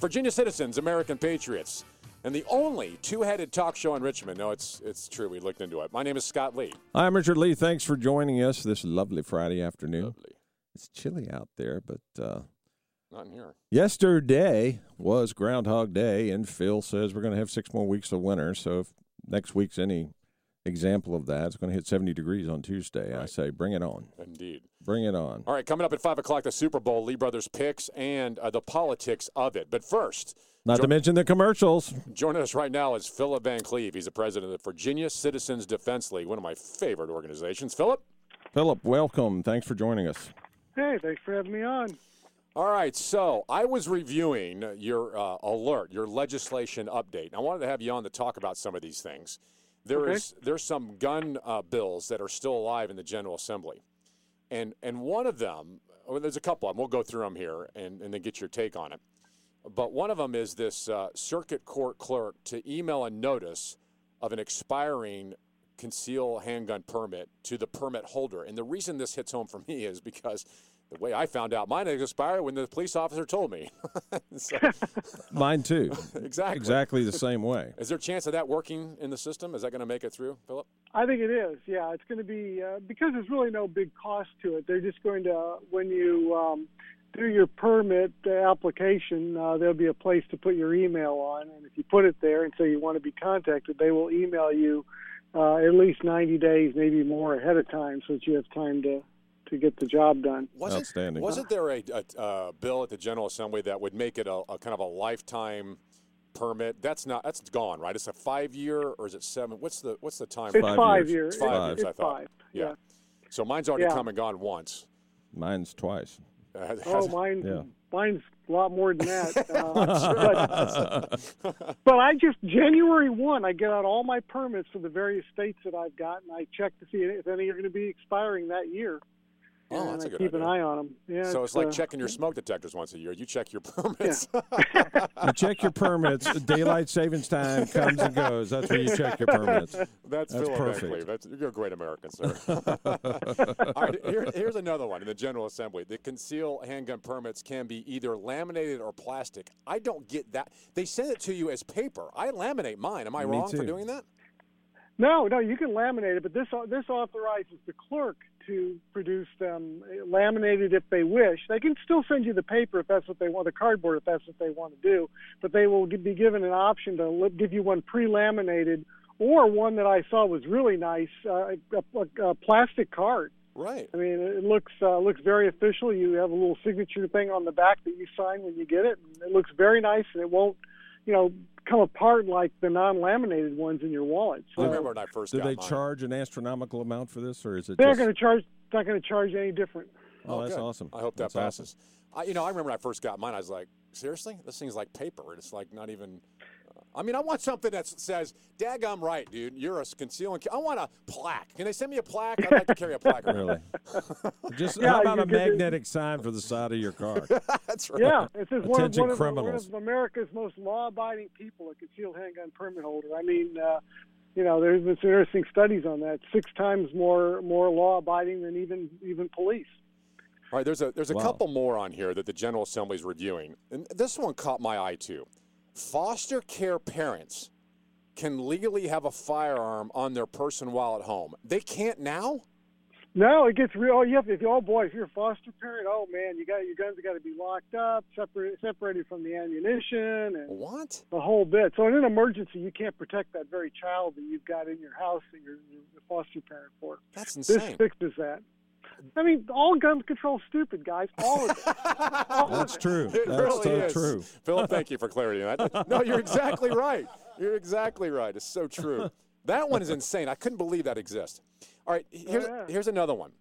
Virginia citizens, American patriots, and the only two-headed talk show in Richmond. No, it's it's true. We looked into it. My name is Scott Lee. Hi, I'm Richard Lee. Thanks for joining us this lovely Friday afternoon. Lovely. It's chilly out there, but uh, Not in here. yesterday was Groundhog Day, and Phil says we're going to have six more weeks of winter. So if next week's any example of that, it's going to hit 70 degrees on Tuesday. I say bring it on. Indeed. Bring it on. All right, coming up at 5 o'clock, the Super Bowl, Lee Brothers picks, and uh, the politics of it. But first, Not Jo- to mention the commercials. Joining us right now is Philip Van Cleve. He's the president of the Virginia Citizens Defense League, one of my favorite organizations. Philip? Philip, welcome. Thanks for joining us. Hey, thanks for having me on. All right, so I was reviewing your uh, alert, your legislation update. and I wanted to have you on to talk about some of these things. There Okay. is there's some gun uh, bills that are still alive in the General Assembly, and and one of them, well, there's a couple of them. We'll go through them here and, and then get your take on it. But one of them is this uh, circuit court clerk to email a notice of an expiring conceal handgun permit to the permit holder. And the reason this hits home for me is because the way I found out mine expired when the police officer told me. So- Mine too. exactly. exactly the same way. Is there a chance of that working in the system? Is that going to make it through, Philip? I think it is. Yeah, it's going to be uh, because there's really no big cost to it. They're just going to when you um, do your permit uh, application, uh, there'll be a place to put your email on, and if you put it there and say you want to be contacted, they will email you uh, at least 90 days, maybe more ahead of time, so that you have time to to get the job done. Wasn't, Outstanding. Wasn't there a, a, uh bill at the General Assembly that would make it a, a kind of a lifetime permit? That's not. That's gone, right? It's a five year or is it seven? What's the What's the time? It's Five five, years. years. It's five It's, years, I thought. five. Yeah. Yeah. So mine's already Yeah. come and gone once. Mine's twice. Uh, Oh, mine, Yeah. mine's a lot more than that. Uh, but, but I just January one, I get out all my permits for the various states that I've got, and I check to see if any are going to be expiring that year. Oh, and that's a I good one. keep an eye on them. Yeah, so it's like uh, checking your smoke detectors once a year. You check your permits. You check your permits. Daylight savings time comes and goes. That's where you check your permits. That's, That's perfect. That's, you're a great American, sir. All right, here, here's another one in the General Assembly. The concealed handgun permits can be either laminated or plastic. I don't get that. They send it to you as paper. I laminate mine. Am I Me wrong for doing that? No, no, you can laminate it, but this this authorizes the clerk to produce them laminated if they wish. They can still send you the paper if that's what they want, the cardboard if that's what they want to do, but they will be given an option to give you one pre-laminated or one that I saw was really nice, uh, a, a, a plastic card. Right. I mean, it looks uh, looks very official. You have a little signature thing on the back that you sign when you get it. And it looks very nice, and it won't, you know, come apart like the non-laminated ones in your wallet. I remember when I first Do got they mine. charge an astronomical amount for this, or is it they're just? going to charge. Not going to charge any different. oh, that's good. awesome. I hope that That's awesome. passes. I, you know, I remember when I first got mine. I was like, seriously, this thing's like paper. It's like not even. I mean, I want something that says, "Dag, I'm right, dude. You're a concealing." I want a plaque. Can they send me a plaque? I'd like to carry a plaque. around. Really? Just Yeah, how about a get the- magnetic sign for the side of your car? That's right. Yeah, it says one of, one, of, one of America's most law-abiding people, a concealed handgun permit holder. I mean, uh, you know, there's been some interesting studies on that. Six times more more law-abiding than even even police. All right, there's a there's a Wow. couple more on here that the General Assembly is reviewing, and this one caught my eye too. Foster care parents can legally have a firearm on their person while at home. They can't now. No, it gets real. Oh, you have to, if oh boy, if you're a foster parent, oh man, you got your guns got to be locked up, separate, separated from the ammunition, and What? the whole bit. So in an emergency, you can't protect that very child that you've got in your house that you're, you're the foster parent for. That's insane. This fixes that. I mean, all gun control stupid, guys. All of it. All of That's it. true. It That's really so is. true. Philip, thank you for clarity on that. No, you're exactly right. You're exactly right. It's so true. That one is insane. I couldn't believe that exists. All right, here's, yeah. here's another one.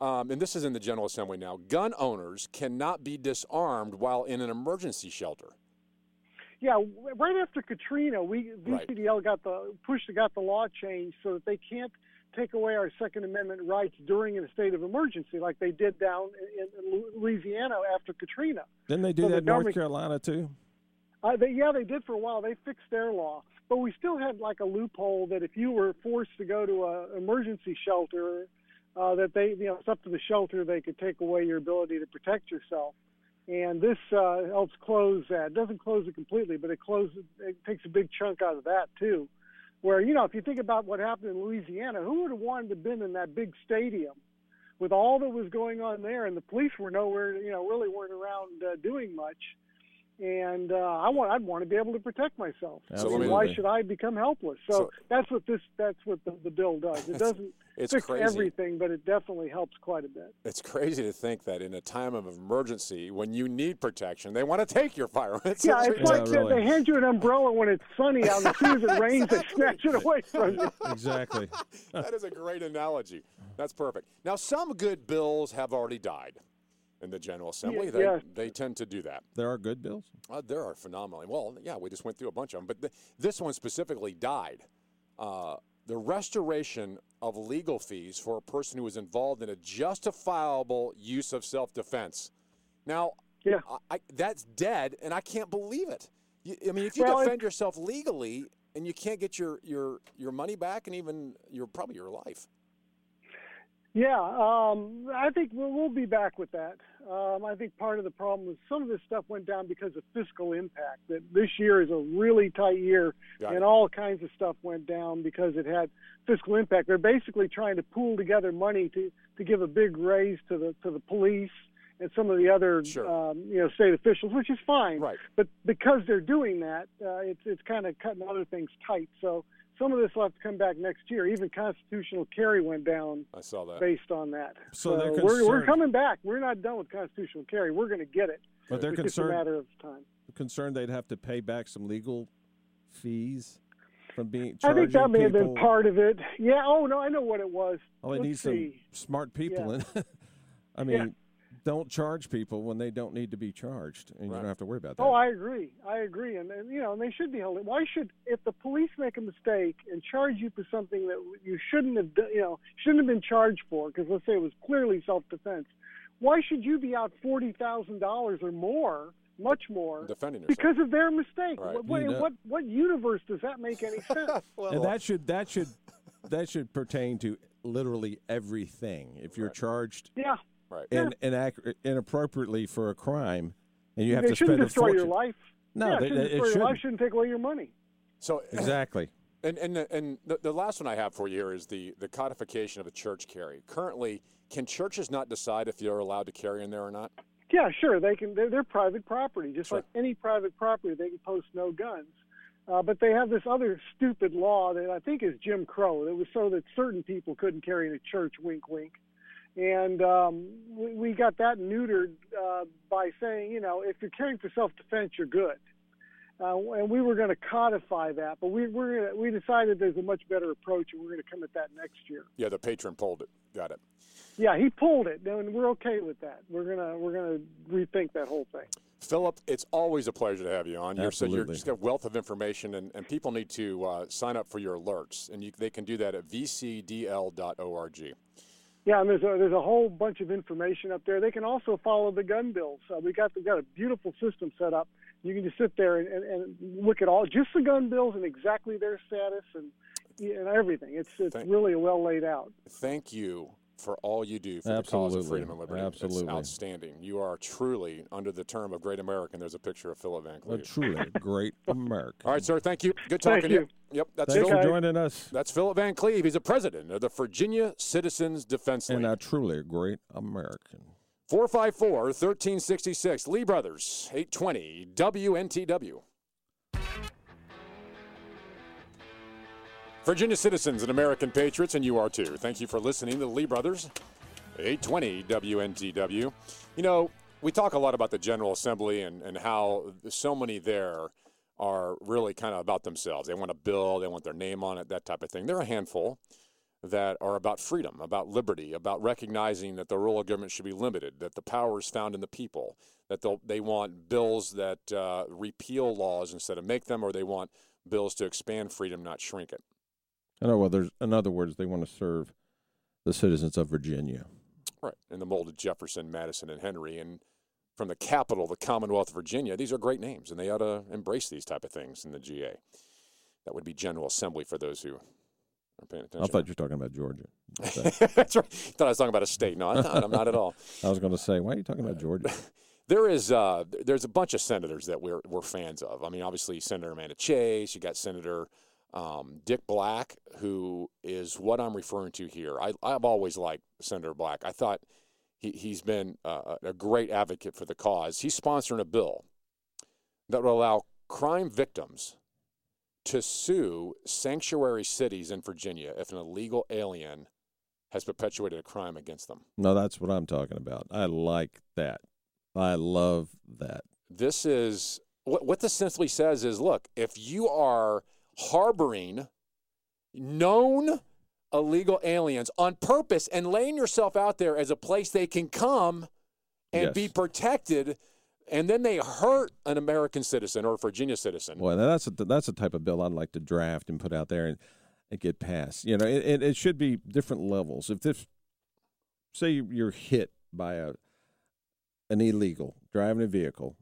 Um, and this is in the General Assembly now. Gun owners cannot be disarmed while in an emergency shelter. Yeah, right after Katrina, we Right. VCDL got the push got the law changed so that they can't take away our Second Amendment rights during a state of emergency, like they did down in, Louisiana after Katrina. Didn't they do So that in North Carolina too? Uh, they, yeah, they did for a while. They fixed their law, but we still had like a loophole that if you were forced to go to an emergency shelter, uh, that they, you know, it's up to the shelter. They could take away your ability to protect yourself. And this uh, helps close that. It doesn't close it completely, but it closes. It takes a big chunk out of that too. Where you know, if you think about what happened in Louisiana, who would have wanted to have been in that big stadium with all that was going on there, and the police were nowhere, you know, really weren't around uh, doing much and uh, I want I'd want to be able to protect myself. So I let mean, me- why should I become helpless? So, So- that's what this that's what the, the bill does. It doesn't It's fix crazy. everything, but it definitely helps quite a bit. It's crazy to think that in a time of emergency, when you need protection, they want to take your firearm. It's Yeah, it's it's Yeah, like they- really. they hand you an umbrella when it's sunny out, and as soon as it rains, they snatch it away from you. Exactly. that is a great analogy. That's perfect. Now, some good bills have already died in the General Assembly. Ye- they, yes. they tend to do that. There are good bills. Uh, there are phenomenally. Well, yeah, we just went through a bunch of them, but th- this one specifically died. Uh, the restoration of legal fees for a person who is involved in a justifiable use of self-defense. Now, Yeah. I, I, that's dead, and I can't believe it. You, I mean, if you Well, defend yourself legally and you can't get your, your, your money back and even your probably your life. Yeah, um, I think we'll, we'll be back with that. Um, I think part of the problem was some of this stuff went down because of fiscal impact. That this year is a really tight year, Got it. and all kinds of stuff went down because it had fiscal impact. They're basically trying to pool together money to to give a big raise to the to the police and some of the other Sure. um, you know state officials, which is fine. Right. But because they're doing that, uh, it's it's kind of cutting other things tight. So some of this will have to come back next year. Even constitutional carry went down I saw that. based on that. So they're uh, we're we're coming back. We're not done with constitutional carry. We're going to get it. But they're it's just a concerned matter of time. concerned they'd have to pay back some legal fees from being. I think that charging may have been part of it. Yeah. Oh no, I know what it was. Oh, they Let's need some smart people Yeah. in. I mean, don't charge people when they don't need to be charged, and you don't have to worry about oh, that. Oh, I agree. I agree, and, and you know, and they should be held. Why should if the police make a mistake and charge you for something that you shouldn't have, you know, shouldn't have been charged for? Because let's say it was clearly self-defense. Why should you be out forty thousand dollars or more, much more, Defending yourself. because of their mistake? Right. What, what, You know- what what universe does that make any sense? and that should that should that should pertain to literally everything. If you're charged yeah, right. in, inaccurate, inappropriately for a crime, and you have they to shouldn't spend a destroy fortune. your life. No, yeah, they- it shouldn't it destroy your life. shouldn't. Shouldn't take away your money. So Exactly. And and the, and the, the last one I have for you here is the the codification of a church carry. Currently, can churches not decide if you're allowed to carry in there or not? Yeah, sure. They can. They're, they're private property, just Sure. like any private property. They can post no guns. Uh, but they have this other stupid law that I think is Jim Crow. That was so that certain people couldn't carry in a church. Wink, wink. And um, we, we got that neutered uh, by saying, you know, if you're carrying for self-defense, you're good. Uh, and we were going to codify that, but we we're gonna, we decided there's a much better approach, and we're going to come at that next year. Yeah, the patron pulled it. Got it. Yeah, he pulled it, and we're okay with that. We're gonna we're gonna rethink that whole thing. Philip, it's always a pleasure to have you on. You're, so you're just got a wealth of information, and, and people need to uh, sign up for your alerts, and you, they can do that at vcdl.org. Yeah, and there's a there's a whole bunch of information up there. They can also follow the gun bills. Uh, we got we got a beautiful system set up. You can just sit there and, and, and look at all just the gun bills and exactly their status and and everything. It's it's Thank- really well laid out. Thank you for all you do for the cause of freedom and liberty. It's Absolutely. outstanding. You are truly, under the term of great American, there's a picture of Philip Van A Cleve. truly great American. All right, sir. Thank you. Good Thank talking to you. you. Yep, that's Thanks Phil. for joining us. That's Philip Van Cleve. He's a president of the Virginia Citizens Defense League. And a truly great American. 454 1366. Lee Brothers, 820 WNTW. Virginia citizens and American patriots, and you are too. Thank you for listening to the Lee Brothers, 820 WNTW. You know, we talk a lot about the General Assembly and, and how so many there are really kind of about themselves. They want a bill, they want their name on it, that type of thing. They're a handful that are about freedom, about liberty, about recognizing that the role of government should be limited, that the power is found in the people, that they want bills that uh, repeal laws instead of make them, or they want bills to expand freedom, not shrink it. In other, words, in other words, they want to serve the citizens of Virginia. Right. In the mold of Jefferson, Madison, and Henry. And from the capital, the Commonwealth of Virginia, these are great names, and they ought to embrace these type of things in the GA. That would be General Assembly for those who are paying attention. I thought you were talking about Georgia. That's right. I Thought I was talking about a state. No, I'm not. I'm not at all. I was going to say, why are you talking about Georgia? There is uh, there's a bunch of senators that we're we're fans of. I mean, obviously Senator Amanda Chase. You got Senator um, Dick Black, who is what I'm referring to here. I I've always liked Senator Black. I thought he he's been uh, a great advocate for the cause. He's sponsoring a bill that will allow crime victims to sue sanctuary cities in Virginia if an illegal alien has perpetuated a crime against them. No, that's what I'm talking about. I like that. I love that. this is what what this simply says is look if you are harboring known illegal aliens on purpose and laying yourself out there as a place they can come and Yes. be protected and then they hurt an American citizen or a Virginia citizen. Well, that's a, that's the type of bill I'd like to draft and put out there and, and get passed. You know, it, it, it should be different levels. If this, say you're hit by a an illegal driving a vehicle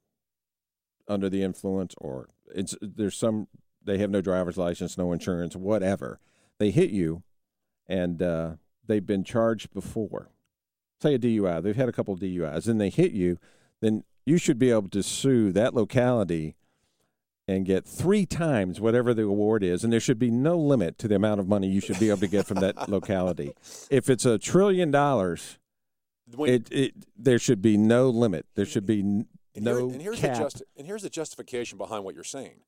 under the influence, or it's there's some they have no driver's license, no insurance, whatever. They hit you, and uh, they've been charged before. Say a DUI, they've had a couple of DUIs, and they hit you, then you should be able to sue that locality and get three times whatever the award is, and there should be no limit to the amount of money you should be able to get from that locality. If it's a trillion dollars, it, it there should be no limit. There should be n- And, here- no and here's cap. the justi- and here's the justification behind what you're saying.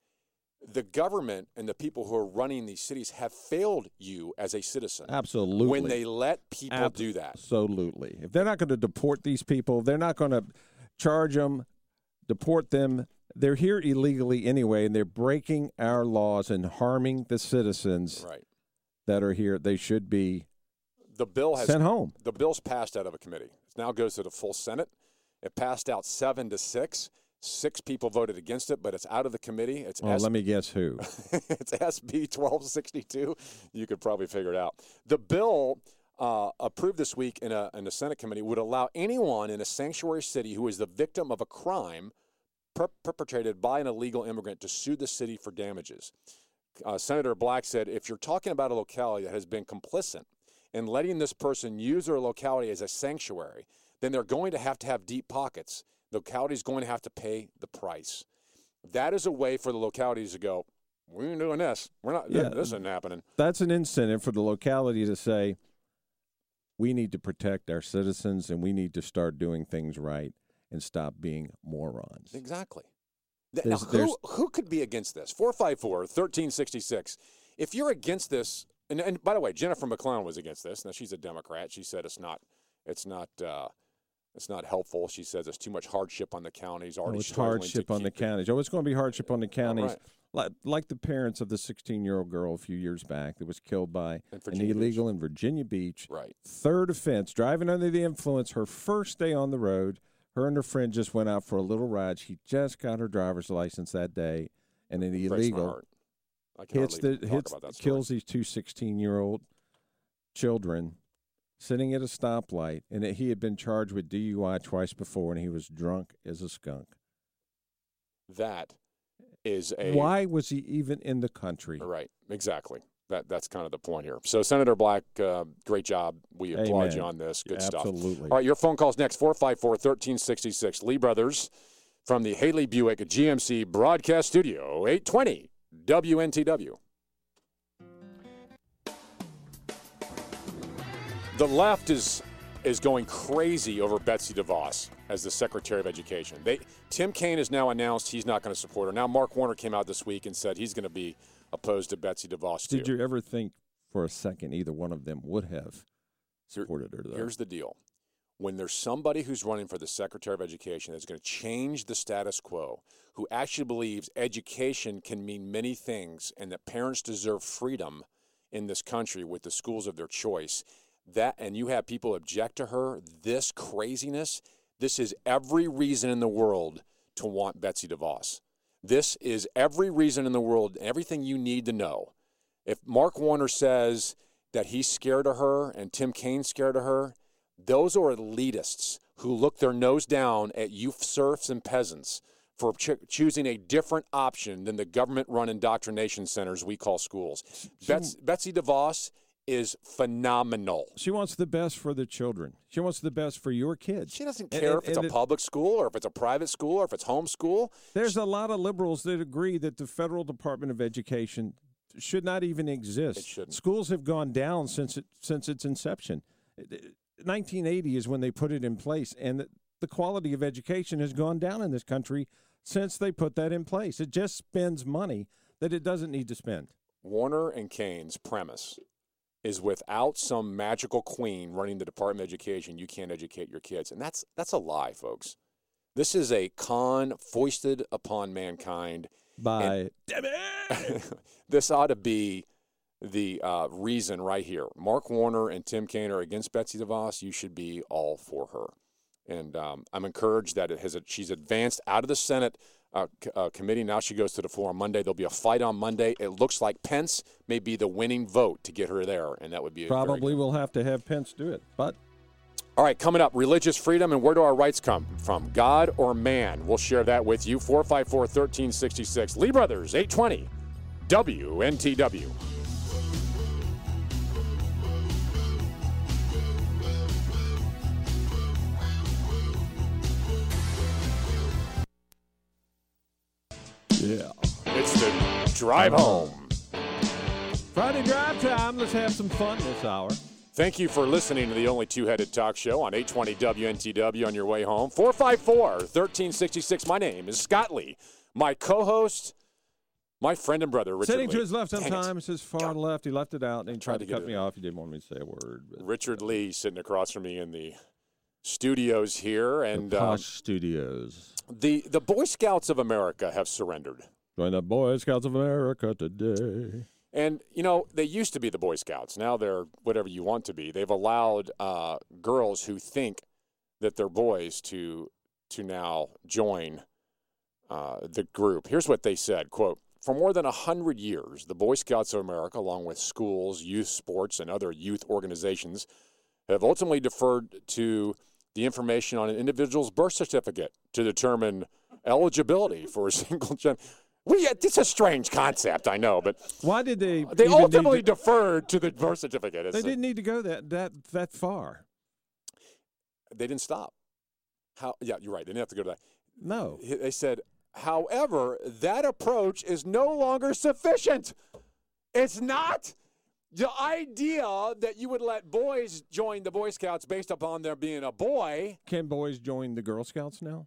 The government and the people who are running these cities have failed you as a citizen Absolutely. when they let people Ab- do that. Absolutely. If they're not going to deport these people, they're not going to charge them, deport them. They're here illegally anyway, and they're breaking our laws and harming the citizens Right. that are here. They should be The bill has sent home. the bill's passed out of a committee. It now goes to the full Senate. It passed out seven to six. Six people voted against it, but it's out of the committee. It's Well, S- let me guess who. it's SB 1262. You could probably figure it out. The bill uh, approved this week in a, in the Senate committee would allow anyone in a sanctuary city who is the victim of a crime per- perpetrated by an illegal immigrant to sue the city for damages. Uh, Senator Black said if you're talking about a locality that has been complicit in letting this person use their locality as a sanctuary, then they're going to have to have deep pockets. The locality is going to have to pay the price. That is a way for the localities to go, we ain't doing this. We're not, Yeah. this isn't happening. That's an incentive for the locality to say, we need to protect our citizens and we need to start doing things right and stop being morons. Exactly. There's- now, there's- who, who could be against this? 454 1366. If you're against this, and, and by the way, Jennifer McClellan was against this. Now she's a Democrat. She said it's not, it's not, uh, it's not helpful. She says it's too much hardship on the counties. Oh, Already it's struggling to hardship on the it- counties. Oh, it's going to be hardship on the counties. right. Like, like the parents of the 16 year old girl a few years back that was killed by an Virginia Beach. illegal in Virginia Beach. Right. Third offense, driving under the influence, her first day on the road. Her and her friend just went out for a little ride. She just got her driver's license that day, and an illegal heart. I can hits the hits about that story. kills these two 16 year old children sitting at a stoplight, and that he had been charged with DUI twice before, and he was drunk as a skunk. That is a Why was he even in the country? Right, exactly. That that's kind of the point here. So Senator Black, uh, great job. We applaud you on this. Good stuff. Absolutely. All right, your phone calls next 454-1366. Lee Brothers from the Haley Buick GMC Broadcast Studio, 820 WNTW. The left is is going crazy over Betsy DeVos as the Secretary of Education. They Tim Kaine has now announced he's not going to support her. Now Mark Warner came out this week and said he's going to be opposed to Betsy DeVos too. Did you ever think for a second either one of them would have supported her? Though? Here's the deal. When there's somebody who's running for the Secretary of Education that's going to change the status quo, who actually believes education can mean many things and that parents deserve freedom in this country with the schools of their choice, that and you have people object to her, this craziness, this is every reason in the world to want Betsy DeVos. This is every reason in the world, everything you need to know. If Mark Warner says that he's scared of her and Tim Kaine's scared of her, those are elitists who look their nose down at youth serfs and peasants for ch- choosing a different option than the government run indoctrination centers we call schools. Bets- Betsy DeVos is phenomenal. She wants the best for the children. She wants the best for your kids. She doesn't care and- if it's and a it- public school or if it's a private school or if it's homeschool. There's a lot of liberals that agree that the federal Department of Education should not even exist. It shouldn't. Schools have gone down since it, since its inception. It- it- 1980 is when they put it in place, and the, the quality of education has gone down in this country since they put that in place. It just spends money that it doesn't need to spend. Warner and Kaine's premise is without some magical queen running the Department of Education, you can't educate your kids. And that's that's a lie, folks. This is a con foisted upon mankind. By this ought to be the uh, reason right here. Mark Warner and Tim Kaine are against Betsy DeVos. You should be all for her. And um, I'm encouraged that it has she's advanced out of the Senate uh, uh, committee. Now she goes to the floor on Monday. There'll be a fight on Monday. It looks like Pence may be the winning vote to get her there, and that would be probably we'll have to have Pence do it, but all right, coming up, religious freedom and where do our rights come from, God or man? We'll share that with you. 454 1366. Lee Brothers, 820, WNTW. Yeah. It's the drive home. Friday drive time. Let's have some fun this hour. Thank you for listening to the only two headed talk show on 820 WNTW on your way home. 454 1366. My name is Scott Lee. My co host, my friend and brother, Richard Sitting Lee. to his left Dang it. sometimes, his far left. He left it out and he Tried tried to to cut me off. He didn't want me to say a word. But Richard Lee sitting across from me in the studios here. And the um, Posh Studios. The, the Boy Scouts of America have surrendered. Join the Boy Scouts of America today. And, you know, they used to be the Boy Scouts. Now they're whatever you want to be. They've allowed uh, girls who think that they're boys to to now join uh, the group. Here's what they said: "Quote." For more than 100 years, the Boy Scouts of America, along with schools, youth sports, and other youth organizations, have ultimately deferred to the information on an individual's birth certificate to determine eligibility for a single gen. We, uh, it's a strange concept, I know, but Why did they? they ultimately to- deferred to the birth certificate. It's they didn't need to go that that that far. they didn't stop. How? Yeah, you're right. They didn't have to go to that. No. They said, however, that approach is no longer sufficient. It's not. The idea that you would let boys join the Boy Scouts based upon their being a boy, Can boys join the Girl Scouts now?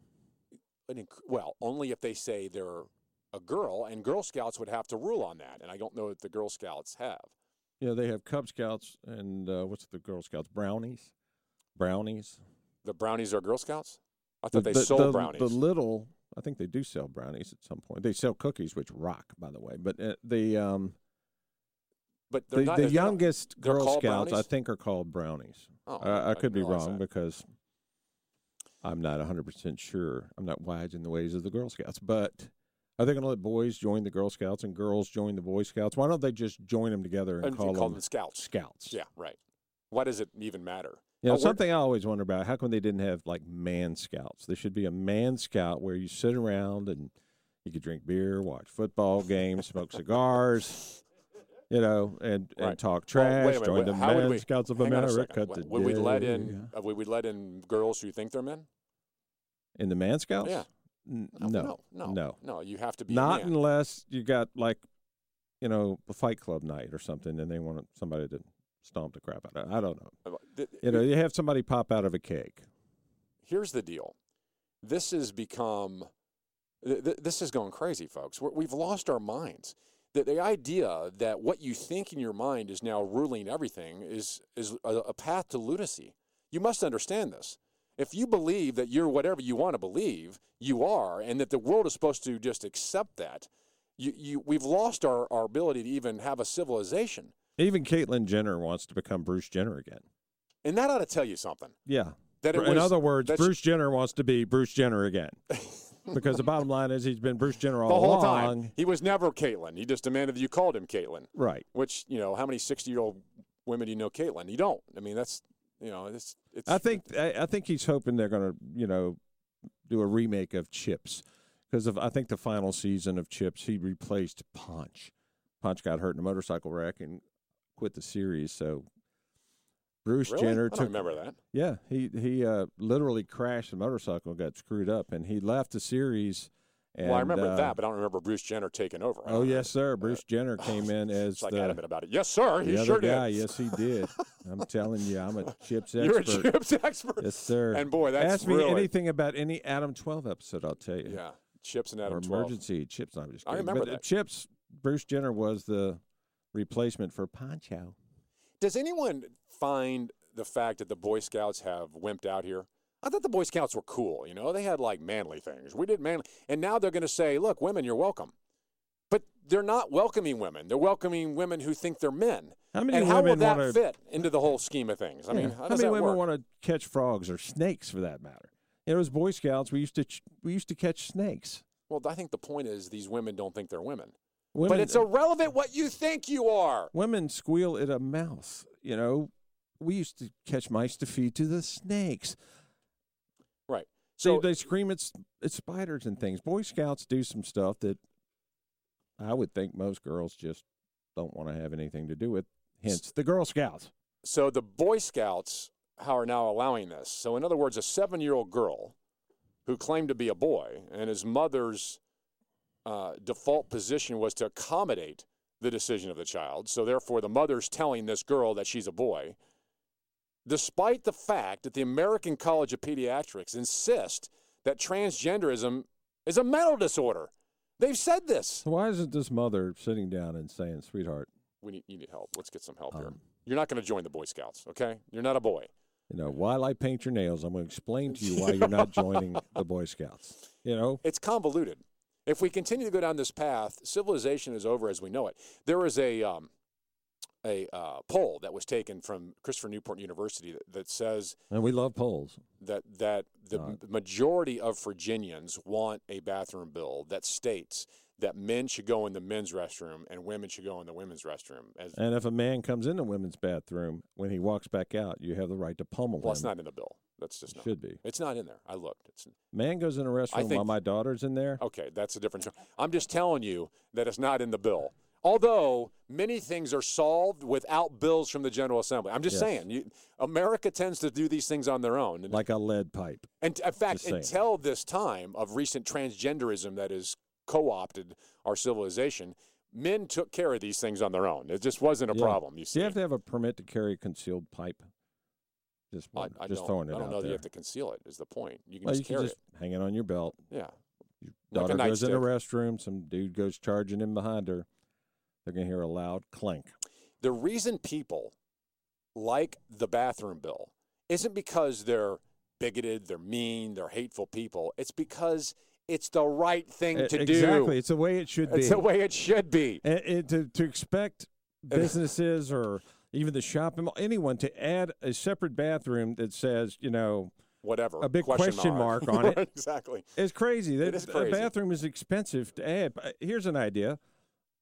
well, only if they say they're a girl, and Girl Scouts would have to rule on that. And I don't know that the Girl Scouts have. Yeah, they have Cub Scouts and uh, what's the Girl Scouts? Brownies, brownies. The brownies are Girl Scouts? I thought The- they the, sold the, brownies. The little, I think they do sell brownies at some point. They sell cookies, which rock, by the way. But uh, the um, but the, not, the they're not- youngest Girl Scouts, I think, are called brownies. Oh, I, I could be wrong that. because I'm not 100 percent sure. I'm not wise in the ways of the Girl Scouts, but. Are they going to let boys join the Girl Scouts and girls join the Boy Scouts? Why don't they just join them together and, And call, call them, them Scouts. Scouts? Yeah, right. Why does it even matter? You know, Oh, something I always wonder about: how come they didn't have like man scouts? There should be a man scout where you sit around and you could drink beer, watch football games, smoke cigars, you know, and, and Right. talk Well, trash. wait join the how Man we- Scouts of hang on a America. Would- we let in? Uh, would we let in girls who think they're men? in the Man Scouts? Yeah. N- No, no, no, no, no. You have to be Not a man. unless you got like, you know, a Fight Club night or something, and they want somebody to stomp the crap out of. I don't know. Uh, You know, you have somebody pop out of a cake. Here's the deal. This has become. Th- th- this is going crazy, folks. We're, we've lost our minds. The, the idea that what you think in your mind is now ruling everything is is a, a path to lunacy. You must understand this. If you believe that you're whatever you want to believe, you are, and that the world is supposed to just accept that, you, you we've lost our, our ability to even have a civilization. Even Caitlyn Jenner wants to become Bruce Jenner again. And that ought to tell you something. Yeah. That it in other words, Bruce Jenner wants to be Bruce Jenner again. because the bottom line is he's been Bruce Jenner all the whole along. time. He was never Caitlyn. He just demanded that you called him Caitlyn. Right. Which you know, how many sixty-year-old women do you know Caitlyn? You don't. I mean, that's you know, it's it's. I think I, I think he's hoping they're going to, you know, do a remake of Chips because of I think the final season of Chips he replaced Ponch. Ponch got hurt in a motorcycle wreck and quit the series. So Bruce Really? Jenner took remember that. Yeah, he he uh, literally crashed the motorcycle, got screwed up, and he left the series. And, well, I remember uh, that, but I don't remember Bruce Jenner taking over. Oh yes, sir. Bruce Jenner came in as It's like the, adamant about it. Yes, sir. He the sure other guy. did. Yes, he did. I'm telling you, I'm a chips expert. You're a chips expert. Yes, sir. And boy, that's ask me really- anything about any Adam 12 episode, I'll tell you. Yeah, Chips and Adam or 12. emergency chips. No, I'm just I remember but uh, that. Chips. Bruce Jenner was the replacement for Poncho. Does anyone find the fact that the Boy Scouts have wimped out here? I thought the Boy Scouts were cool. You know, they had like manly things. We did manly, and now they're going to say, "Look, women, you're welcome." But they're not welcoming women. They're welcoming women who think they're men. How many and how will women that wanna- fit into the whole scheme of things? I mean, how how many women want to catch frogs or snakes, for that matter? You know, as Boy Scouts, we used to ch- we used to catch snakes. Well, I think the point is these women don't think they're women. Women, but it's irrelevant what you think you are. women squeal at a mouse. You know, we used to catch mice to feed to the snakes. Right. So So they, scream at, at spiders and things. Boy Scouts do some stuff that I would think most girls just don't want to have anything to do with. Hence, the Girl Scouts. So the Boy Scouts are now allowing this. So in other words, a seven-year-old girl who claimed to be a boy and his mother's uh, default position was to accommodate the decision of the child. So therefore, the mother's telling this girl that she's a boy, despite the fact that the American College of Pediatrics insist that transgenderism is a mental disorder. They've said this. Why isn't this mother sitting down and saying, "Sweetheart, We need, you need help. Let's get some help here. Um, You're not going to join the Boy Scouts, okay? You're not a boy. you know, while I paint your nails, I'm going to explain to you why you're not joining the Boy Scouts." You know, it's convoluted. If we continue to go down this path, civilization is over as we know it. There is a um, a uh, poll that was taken from Christopher Newport University that, that says And we love polls. that that the Right. majority of Virginians want a bathroom bill that states that men should go in the men's restroom and women should go in the women's restroom. As And if a man comes in the women's bathroom, when he walks back out, you have the right to pummel well, it's not in the bill. That's just not. Should be. It's not in there. I looked. It's Man goes in a restroom while my daughter's in there. okay. That's a different. I'm just telling you that it's not in the bill. Although many things are solved without bills from the General Assembly. I'm just Yes. saying, you, America tends to do these things on their own. Like a lead pipe. and in fact, until this time of recent transgenderism that has co-opted our civilization, men took care of these things on their own. It just wasn't a Yeah. problem. You Do see, you have to have a permit to carry a concealed pipe? Just, I, I just throwing it out. I don't know that there. you have to conceal it. Is the point? You can well, just you can carry just hang it on your belt. Yeah. Your Like a daughter goes in the restroom. Some dude goes charging in behind her. They're gonna hear a loud clink. The reason people like the bathroom bill isn't because they're bigoted, they're mean, they're hateful people. It's because it's the right thing to exactly. do. Exactly. It's the way it should be. It's the way it should be. And, and to to expect businesses or even the shopping mall, anyone to add a separate bathroom that says, you know, Whatever. a big question mark on it. exactly. It's crazy. That is A crazy. bathroom is expensive to add. Uh, here's an idea: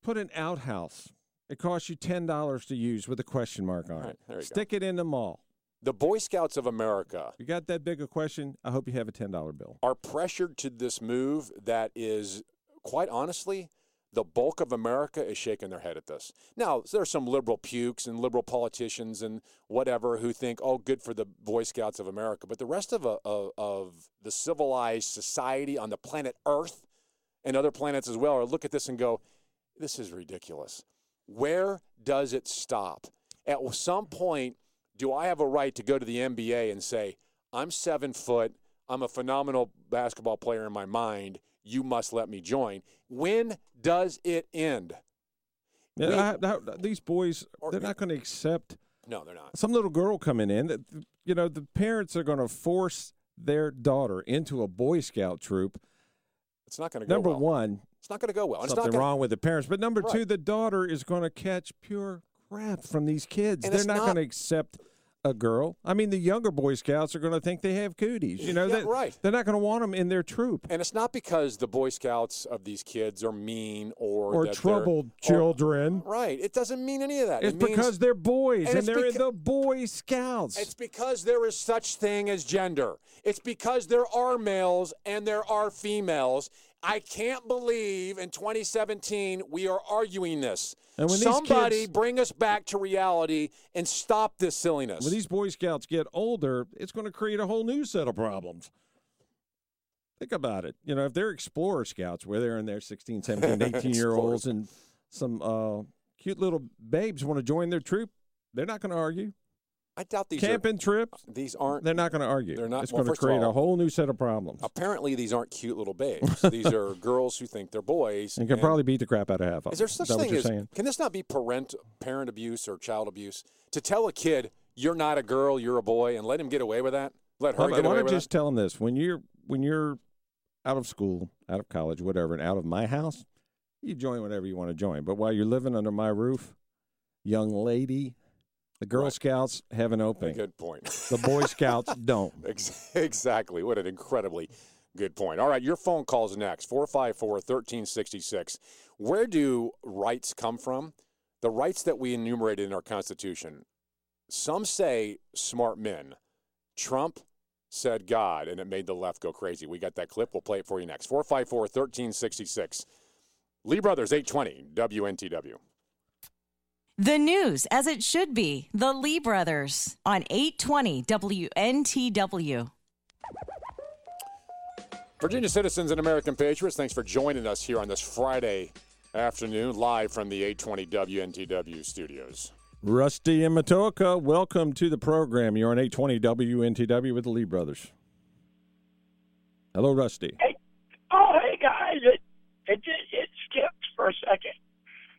put an outhouse. It costs you ten dollars to use with a question mark on it. you go. Stick it in the mall. The Boy Scouts of America You got that big a question? I hope you have a ten dollar bill. are pressured to this move that is, quite honestly, the bulk of America is shaking their head at this. Now, there's some liberal pukes and liberal politicians and whatever who think, oh, good for the Boy Scouts of America. But the rest of, uh, of, of the civilized society on the planet Earth and other planets as well are look at this and go, this is ridiculous. Where does it stop? At some point, do I have a right to go to the NBA and say, I'm seven foot, I'm a phenomenal basketball player in my mind, you must let me join? When does it end? We- I- I- these boys, Or- they're not going to accept No, they're not. some little girl coming in. That you know, the parents are going to force their daughter into a Boy Scout troop. It's not going to go Number well. one, It's not going to go well. Something not gonna, wrong with the parents. But number two, the daughter is going to catch pure crap from these kids. And They're not, not- going to accept a girl. I mean, the younger Boy Scouts are going to think they have cooties. You know, Yeah, they, right. They're not going to want them in their troop And it's not because the Boy Scouts of these kids are mean or or troubled or- children. right. It doesn't mean any of that. It's it means, because they're boys and and, they're in the Boy Scouts. It's because there is such thing as gender. It's because there are males and there are females. I can't believe in 2017 we are arguing this. And when Somebody kids- bring us back to reality and stop this silliness. When these Boy Scouts get older, it's going to create a whole new set of problems. Think about it. You know, if they're Explorer Scouts, where they're in their 16, 17, 18 year olds, and some uh, cute little babes want to join their troop, they're not going to argue. I doubt these Camping trips, these aren't they're not going to argue. They're not- It's well, going to create all- a whole new set of problems. apparently these aren't cute little babes. these are girls who think they're boys. And can probably beat the crap out of half of them. Is there such what thing you're as saying? can this not be parent parent abuse or child abuse to tell a kid you're not a girl, you're a boy, and let him get away with that? Let her Why, get why away with just tell him this? When you're when you're out of school, out of college, whatever, and out of my house, you join whatever you want to join. But while you're living under my roof, young lady, the Girl Right. Scouts have an opening. Good point. The Boy Scouts don't. Exactly. What an incredibly good point. All right, your phone calls next 454 1366. Where do rights come from? The rights that we enumerated in our Constitution. Some say smart men. Trump said God, and it made the left go crazy. We got that clip. We'll play it for you next. 454 1366. Lee Brothers, 820, WNTW. The news as it should be. The Lee Brothers on 820 WNTW. Virginia citizens and American patriots, thanks for joining us here on this Friday afternoon, live from the 820 WNTW studios. Rusty and Matoaca, welcome to the program. You're on 820 WNTW with the Lee Brothers. Hello, Rusty. Oh, hey guys, it it it skipped for a second.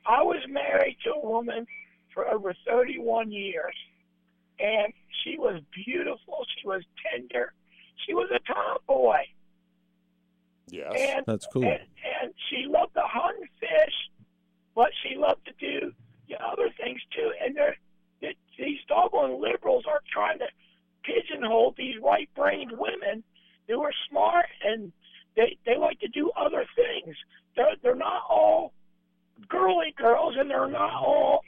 I was married to a woman for over 31 years, and she was beautiful. She was tender. She was a tomboy, Yes. and That's cool. and, and she loved to hunt fish. What she loved to do, yeah, other things too. And they're, they, these doggone liberals are trying to pigeonhole these right-brained women who are smart and they they like to do other things. They're they're not all girly girls, and they're not all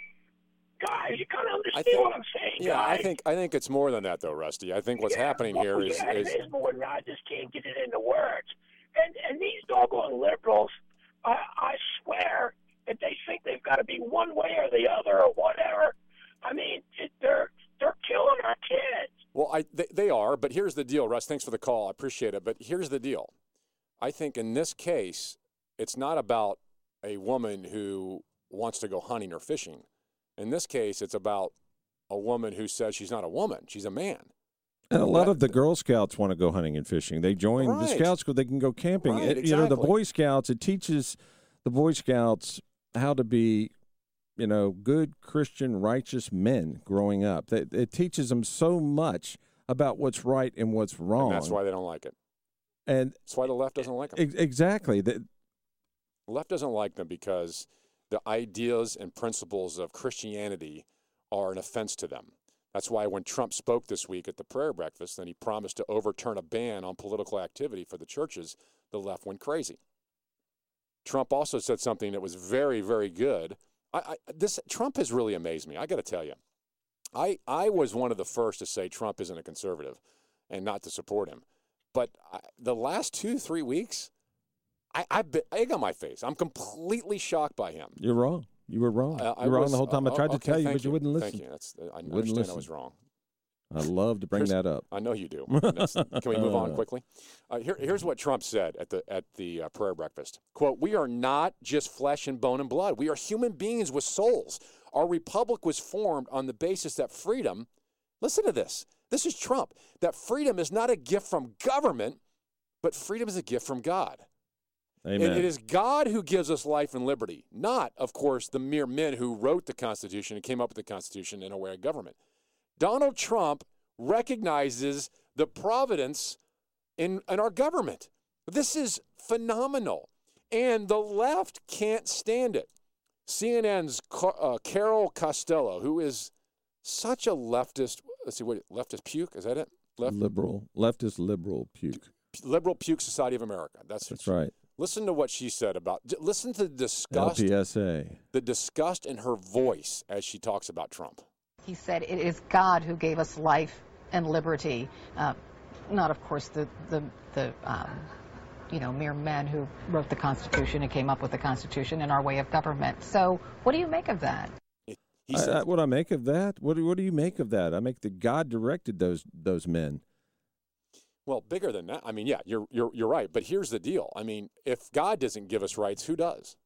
guys. You kind of understand think- what I'm saying, Yeah, guys? I think I think it's more than that, though, Rusty. I think what's Yeah, happening well, here is, yeah, is it is more than that. I just can't get it into words. And and these doggone liberals, I I swear that they think they've got to be one way or the other or whatever. I mean, it, they're they're killing our kids. Well, I they, they are, but here's the deal, Russ. Thanks for the call. I appreciate it. But here's the deal. I think in this case, it's not about a woman who wants to go hunting or fishing. In this case, it's about a woman who says she's not a woman; she's a man. And a lot of the Girl Scouts want to go hunting and fishing. They join the Right. Scouts so they can go camping. Right, It- You know, the. Boy Scouts, it teaches the Boy Scouts how to be, you know, good Christian, righteous men growing up. It, it teaches them so much about what's right and what's wrong. And that's why they don't like it. And That's why the left doesn't like them. exactly. The, The left doesn't like them because the ideas and principles of Christianity are an offense to them. That's why when Trump spoke this week at the prayer breakfast and he promised to overturn a ban on political activity for the churches, the left went crazy. Trump also said something that was very, very good. I, I, this Trump has really amazed me. I got to tell you, I I was one of the first to say Trump isn't a conservative and not to support him, but I, the last two three weeks, I I bit egg on my face. I'm completely shocked by him. you're wrong. You were wrong. Uh, I you were wrong the whole time. I oh, tried to tell you, but you wouldn't listen. Thank you. That's I wouldn't understand I was wrong. I love to bring Here's- that up. I know you do. Can we move on quickly? Uh, here, here's what Trump said at the at the uh, prayer breakfast. "Quote: We are not just flesh and bone and blood. We are human beings with souls. Our republic was formed on the basis that freedom. Listen to this. This is Trump. That freedom is not a gift from government, but freedom is a gift from God. It- Amen. it is God who gives us life and liberty, not, of course, the mere men who wrote the Constitution and came up with the Constitution in a way of government. Donald Trump recognizes the providence in, in our government. This is phenomenal. And the left can't stand it. CNN's uh, Carol Costello, who is such a leftist, let's see, what leftist puke, is that it? Left, liberal, leftist liberal puke. Liberal Puke Society of America. That's, That's right. Listen to what she said about. j- Listen to the disgust, LTSA. the disgust in her voice as she talks about Trump. He said it is God who gave us life and liberty, uh, not, of course, the the the um, you know mere men who wrote the Constitution and came up with the Constitution and our way of government. So, what do you make of that? He said, I- what I make of that? What do, what do you make of that? I make that God directed those those men. "Well, bigger than that. I mean, yeah, you're you're you're right. But here's the deal. I mean, if God doesn't give us rights, who does?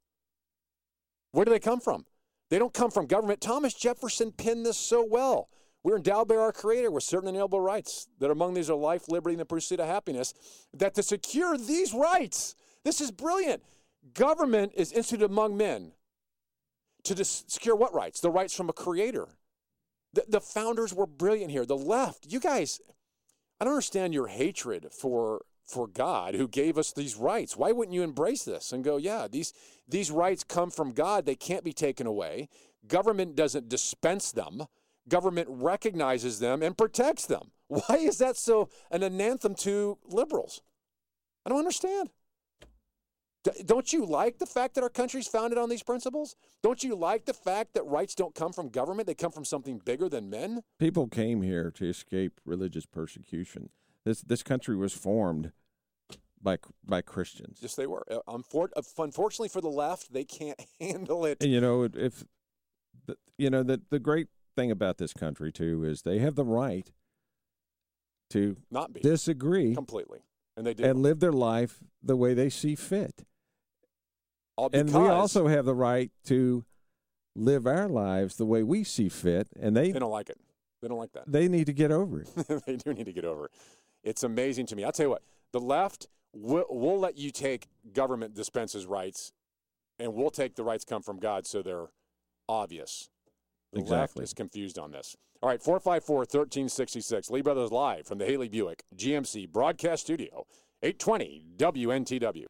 Where do they come from? They don't come from government. Thomas Jefferson pinned this so well. We're endowed by our Creator with certain inalienable rights that among these are life, liberty, and the pursuit of happiness. That to secure these rights, this is brilliant. Government is instituted among men to dis- secure what rights? The rights from a Creator. The, the founders were brilliant here. The left, you guys, I don't understand your hatred for for God who gave us these rights. Why wouldn't you embrace this and go, yeah, these these rights come from God. They can't be taken away. Government doesn't dispense them. Government recognizes them and protects them. Why is that so an anthem to liberals? I don't understand. Don't you like the fact that our country's founded on these principles? Don't you like the fact that rights don't come from government? They come from something bigger than men? People came here to escape religious persecution. This this country was formed by by Christians. Yes, they were. Uh, uh, Unfortunately for the left, they can't handle it. And you know, if the- you know the the great thing about this country too is they have the right to Not be disagree completely, and they do. and live their life the way they see fit. And we also have the right to live our lives the way we see fit, and they they don't like it. They don't like that. they need to get over it. they do need to get over it. It's amazing to me. I'll tell you what. The left will will let you take government dispenses rights, and we'll take the rights come from God, so they're obvious. The Exactly. left is confused on this. All right, 454 1366. Lee Brothers Live from the Haley Buick GMC broadcast studio, 820 WNTW.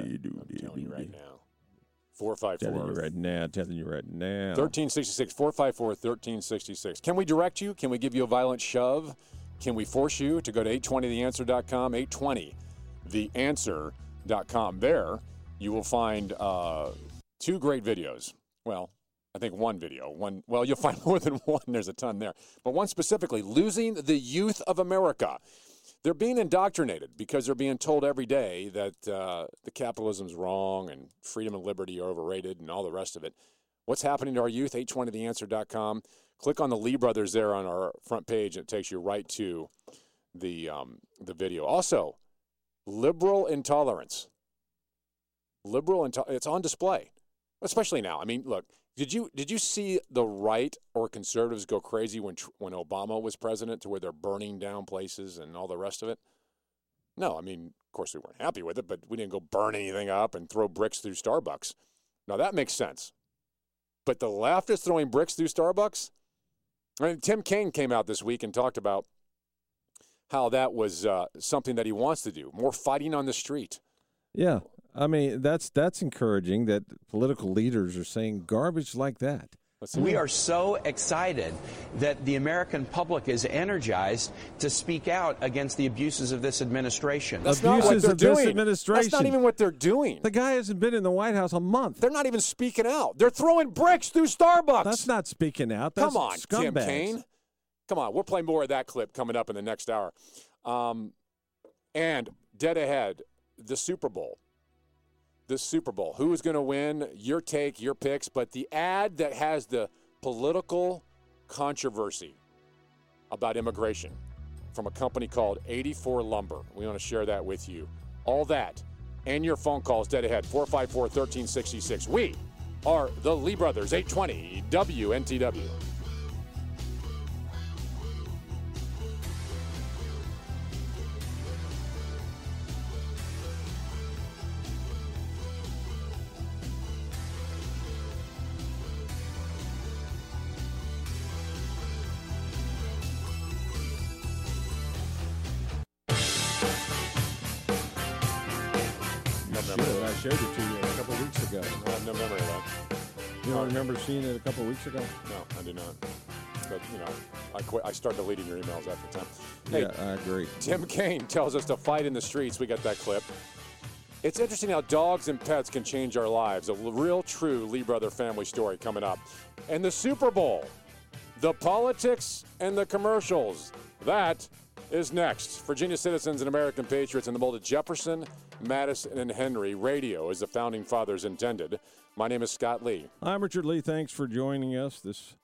Yeah, I'm telling you right now. 454 Telling you right now. Telling you right now. 1366 454 1366. Can we direct you? Can we give you a violent shove? Can we force you to go to 820theanswer.com? 820theanswer.com. There you will find uh, two great videos. Well, I think one video. One. Well, you'll find more than one. There's a ton there, but one specifically: losing the youth of America. They're being indoctrinated because they're being told every day that uh, the capitalism's wrong and freedom and liberty are overrated and all the rest of it. What's happening to our youth? 820theanswer.com. Click on the Lee brothers there on our front page, and it takes you right to the um, the video. Also, liberal intolerance. Liberal intolerance. It's on display, especially now. I mean, look. Did you did you see the right or conservatives go crazy when when Obama was president to where they're burning down places and all the rest of it? No, I mean, of course we weren't happy with it, but we didn't go burn anything up and throw bricks through Starbucks. Now that makes sense. But the left is throwing bricks through Starbucks. I mean, Tim Kaine came out this week and talked about how that was uh, something that he wants to do more fighting on the street. Yeah, I mean that's that's encouraging that political leaders are saying garbage like that. We are so excited that the American public is energized to speak out against the abuses of this administration. That's not what Abuses they're of this administration. That's not even what they're doing. The guy hasn't been in the White House a month. They're not even speaking out. They're throwing bricks through Starbucks. That's not speaking out. That's Come on, Tim scumbags. Kaine. Come on, we'll play more of that clip coming up in the next hour. Um, and dead ahead, the Super Bowl. The Super Bowl. Who is going to win? Your take, your picks. But the ad that has the political controversy about immigration from a company called 84 Lumber. We want to share that with you. All that and your phone calls dead ahead 454 1366. We are the Lee Brothers, 820 WNTW. Ago? No, I do not. But, you know, I quit. I start deleting your emails after time. Hey, Yeah, I agree. Tim Kaine tells us to fight in the streets. We got that clip. It's interesting how dogs and pets can change our lives. A real, true Lee Brother family story coming up. And the Super Bowl, the politics and the commercials. That is next. Virginia citizens and American patriots in the mold of Jefferson, Madison, and Henry. Radio, as the founding fathers intended. My name is Scott Lee. I'm Richard Lee. Thanks for joining us this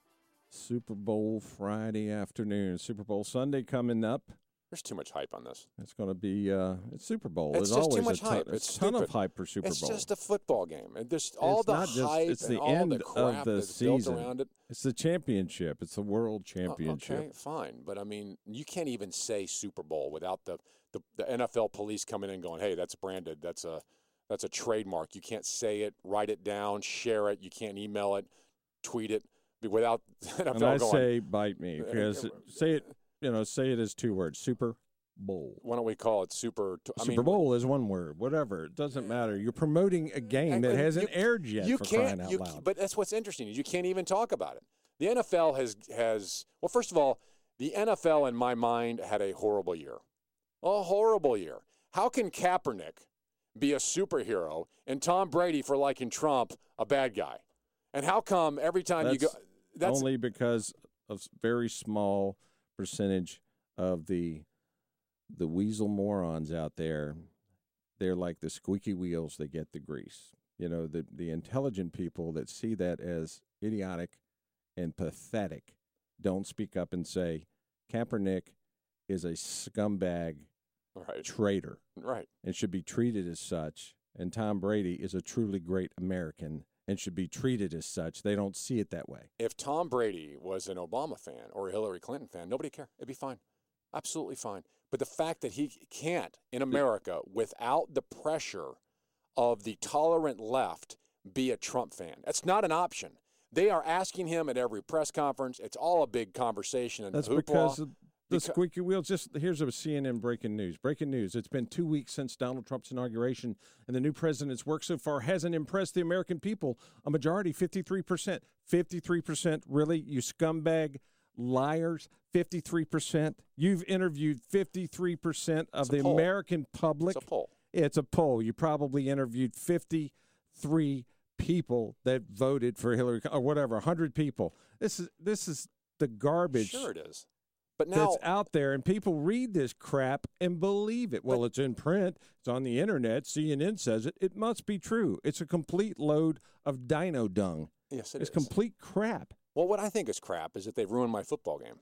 Super Bowl Friday afternoon. Super Bowl Sunday coming up. There's too much hype on this. It's going to be uh, it's Super Bowl. It's There's just too much a ton, hype. a It's ton of hype for Super it's Bowl. It's just a football game, and there's all it's the not just, hype it's and the all end the crap of the that's season. built around it. It's the championship. It's the World Championship. Okay, fine, but I mean, you can't even say Super Bowl without the, the the NFL police coming in going, "Hey, that's branded. That's a that's a trademark. You can't say it, write it down, share it. You can't email it, tweet it without NFL and I going." say bite me because say it, you know, say it as two words. Super Bowl. why don't we call it Super? T- Super mean, Bowl is one word. Whatever. It doesn't matter. You're promoting a game that hasn't you- aired yet You for can't. crying out you, loud. But that's what's interesting is you can't even talk about it. The NFL has has well, first of all, the NFL in my mind had a horrible year, a horrible year. How can Kaepernick be a superhero and Tom Brady for liking Trump a bad guy? And how come every time you go, That's that's only because of very small percentage of the the weasel morons out there. They're like the squeaky wheels that get the grease. You know, the the intelligent people that see that as idiotic and pathetic don't speak up and say Kaepernick is a scumbag right, traitor right. and should be treated as such. And Tom Brady is a truly great American and should be treated as such. They don't see it that way. If Tom Brady was an Obama fan or a Hillary Clinton fan, nobody care. It'd be fine. Absolutely fine. But the fact that he can't in America without the pressure of the tolerant left be a Trump fan. That's not an option. They are asking him at every press conference. It's all a big conversation and That's hoopla. because The squeaky wheels. Just here's a CNN breaking news. Breaking news. It's been two weeks since Donald Trump's inauguration, and the new president's work so far hasn't impressed the American people. A majority, 53%. 53%. Really? You scumbag liars? 53%. You've interviewed 53% of the poll. American public. It's a poll. It's a poll. You probably interviewed 53 people that voted for Hillary or whatever, 100 people. This is this is the garbage Sure, it is. But now, that's out there, and people read this crap and believe it. Well, it's in print, it's on the internet. CNN says it. It must be true. It's a complete load of dino dung. yes, it it's is. complete crap. Well, what I think is crap is that they've ruined my football game.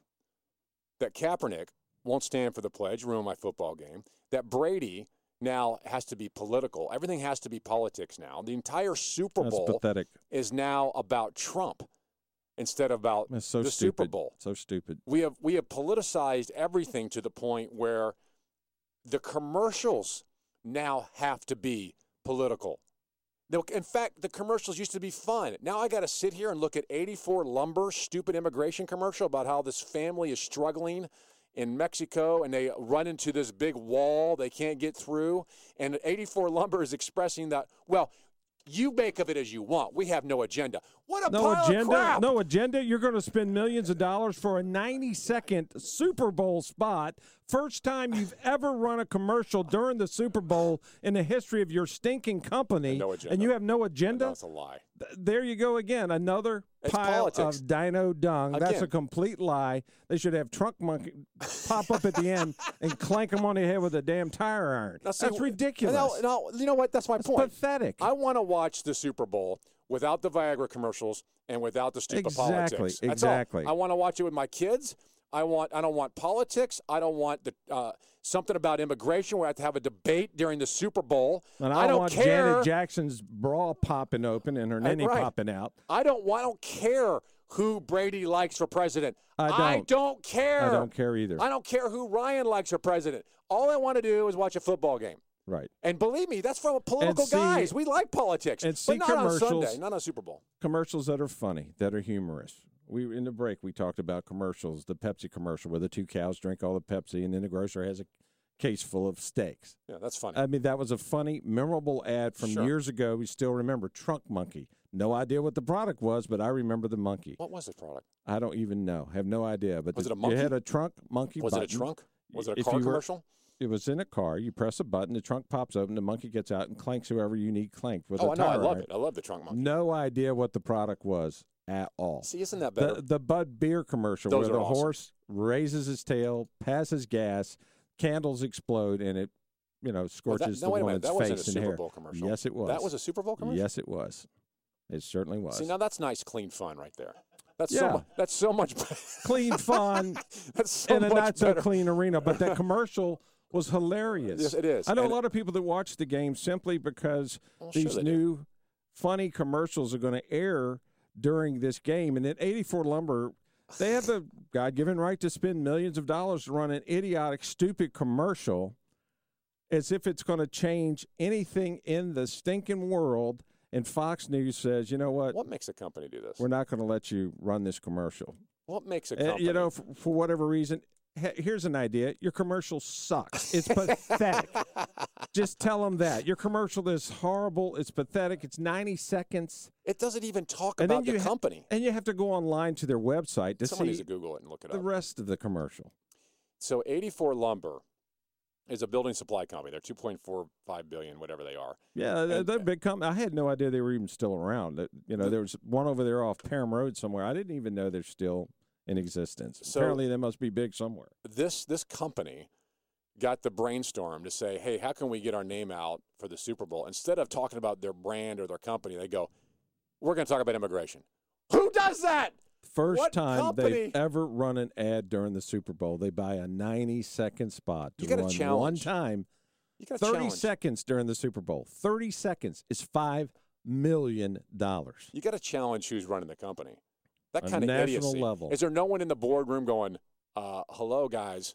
That Kaepernick won't stand for the pledge, ruin my football game. That Brady now has to be political. Everything has to be politics now. The entire Super Bowl is now about Trump instead of about It's so the stupid. Super Bowl. So stupid. We have we have politicized everything to the point where the commercials now have to be political. In fact, the commercials used to be fun. Now I got to sit here and look at 84 Lumber, stupid immigration commercial about how this family is struggling in Mexico and they run into this big wall they can't get through. And 84 Lumber is expressing that, well, you make of it as you want. We have no agenda. What a No pile of agenda. No agenda. You're going to spend millions of dollars for a 90 second Super Bowl spot. First time you've ever run a commercial during the Super Bowl in the history of your stinking company. no agenda. And you have no agenda? That's a lie. There you go again. Another It's pile politics. of dino dung. That's a complete lie. They should have trunk monkey pop up at the end and clank them on the head with a damn tire iron. Now, see, That's ridiculous. No, no, you know what? That's my It's point. pathetic. I want to watch the Super Bowl without the Viagra commercials and without the stupid Exactly, politics. That's all. exactly. I want to watch it with my kids. I want. I don't want politics. I don't want the uh, something about immigration where I have to have a debate during the Super Bowl. and I I, don't want care. Janet Jackson's bra popping open and her ninny right. popping out. I don't. I don't care who Brady likes for president. I don't. care. I don't care either. I don't care who Ryan likes for president. All I want to do is watch a football game. Right. And believe me, that's from political see- guys. We like politics, and see but not on Sunday, not on Super Bowl. Commercials that are funny, that are humorous. We in the break we talked about commercials, the Pepsi commercial where the two cows drink all the Pepsi and then the grocer has a case full of steaks. Yeah, that's funny. I mean, that was a funny, memorable ad from Sure. years ago. We still remember Trunk Monkey. No idea what the product was, but I remember the monkey. what was the product? I don't even know. Have no idea. But Was the- it a monkey? It had a trunk monkey. Was it a trunk? Was it a If car you were- commercial? It was in a car. You press a button, the trunk pops open, the monkey gets out and clanks whoever you need clanked with Oh, a I love it. I love the trunk monkey. No idea what the product was at all. See, isn't that better? The, the Bud Beer commercial Those where the awesome. horse raises his tail, passes gas, candles explode, and it, you know, Oh, that- scorches no, the woman's That wasn't a face and Super hair. Bowl commercial. Yes, it was. That was a Super Bowl commercial. Yes, it was. It certainly was. See, now that's nice, clean fun right there. That's Yeah. so. Mu- that's so much. clean fun that's so in a much not-so-clean arena, but that commercial was hilarious. Yes, it is. I know And- a lot of people that watch the game simply because Well, sure these do. new funny commercials are going to air during this game. And at 84 Lumber, they have the God given right to spend millions of dollars to run an idiotic, stupid commercial as if it's going to change anything in the stinking world. And Fox News says, you know what? What makes a company do this? We're not going to let you run this commercial. What makes a Uh, company? you know, for, for whatever reason, here's an idea. Your commercial sucks. It's pathetic. Just tell them that. Your commercial is horrible. It's pathetic. It's 90 seconds. it doesn't even talk And about the ha- company. And you have to go online to their website to Someone needs see to Google it and look it the up. rest of the commercial. So 84 Lumber is a building supply company. They're 2.45 billion, whatever they are. Yeah, they're, they're a big company. I had no idea they were even still around. You know, there was one over there off Parham Road somewhere. I didn't even know they're still in existence. So- Apparently, they must be big somewhere. This this company got the brainstorm to say, "Hey, how can we get our name out for the Super Bowl?" Instead of talking about their brand or their company, they go, "We're going to talk about immigration." Who does that? First What time company- they've ever run an ad during the Super Bowl. They buy a 90 second spot to You run one time. You got 30 challenge. seconds during the Super Bowl. 30 seconds is $5 million. You got to challenge who's running the company. That kind of national idiocy. level. Is there no one in the boardroom going, uh, "Hello, guys"?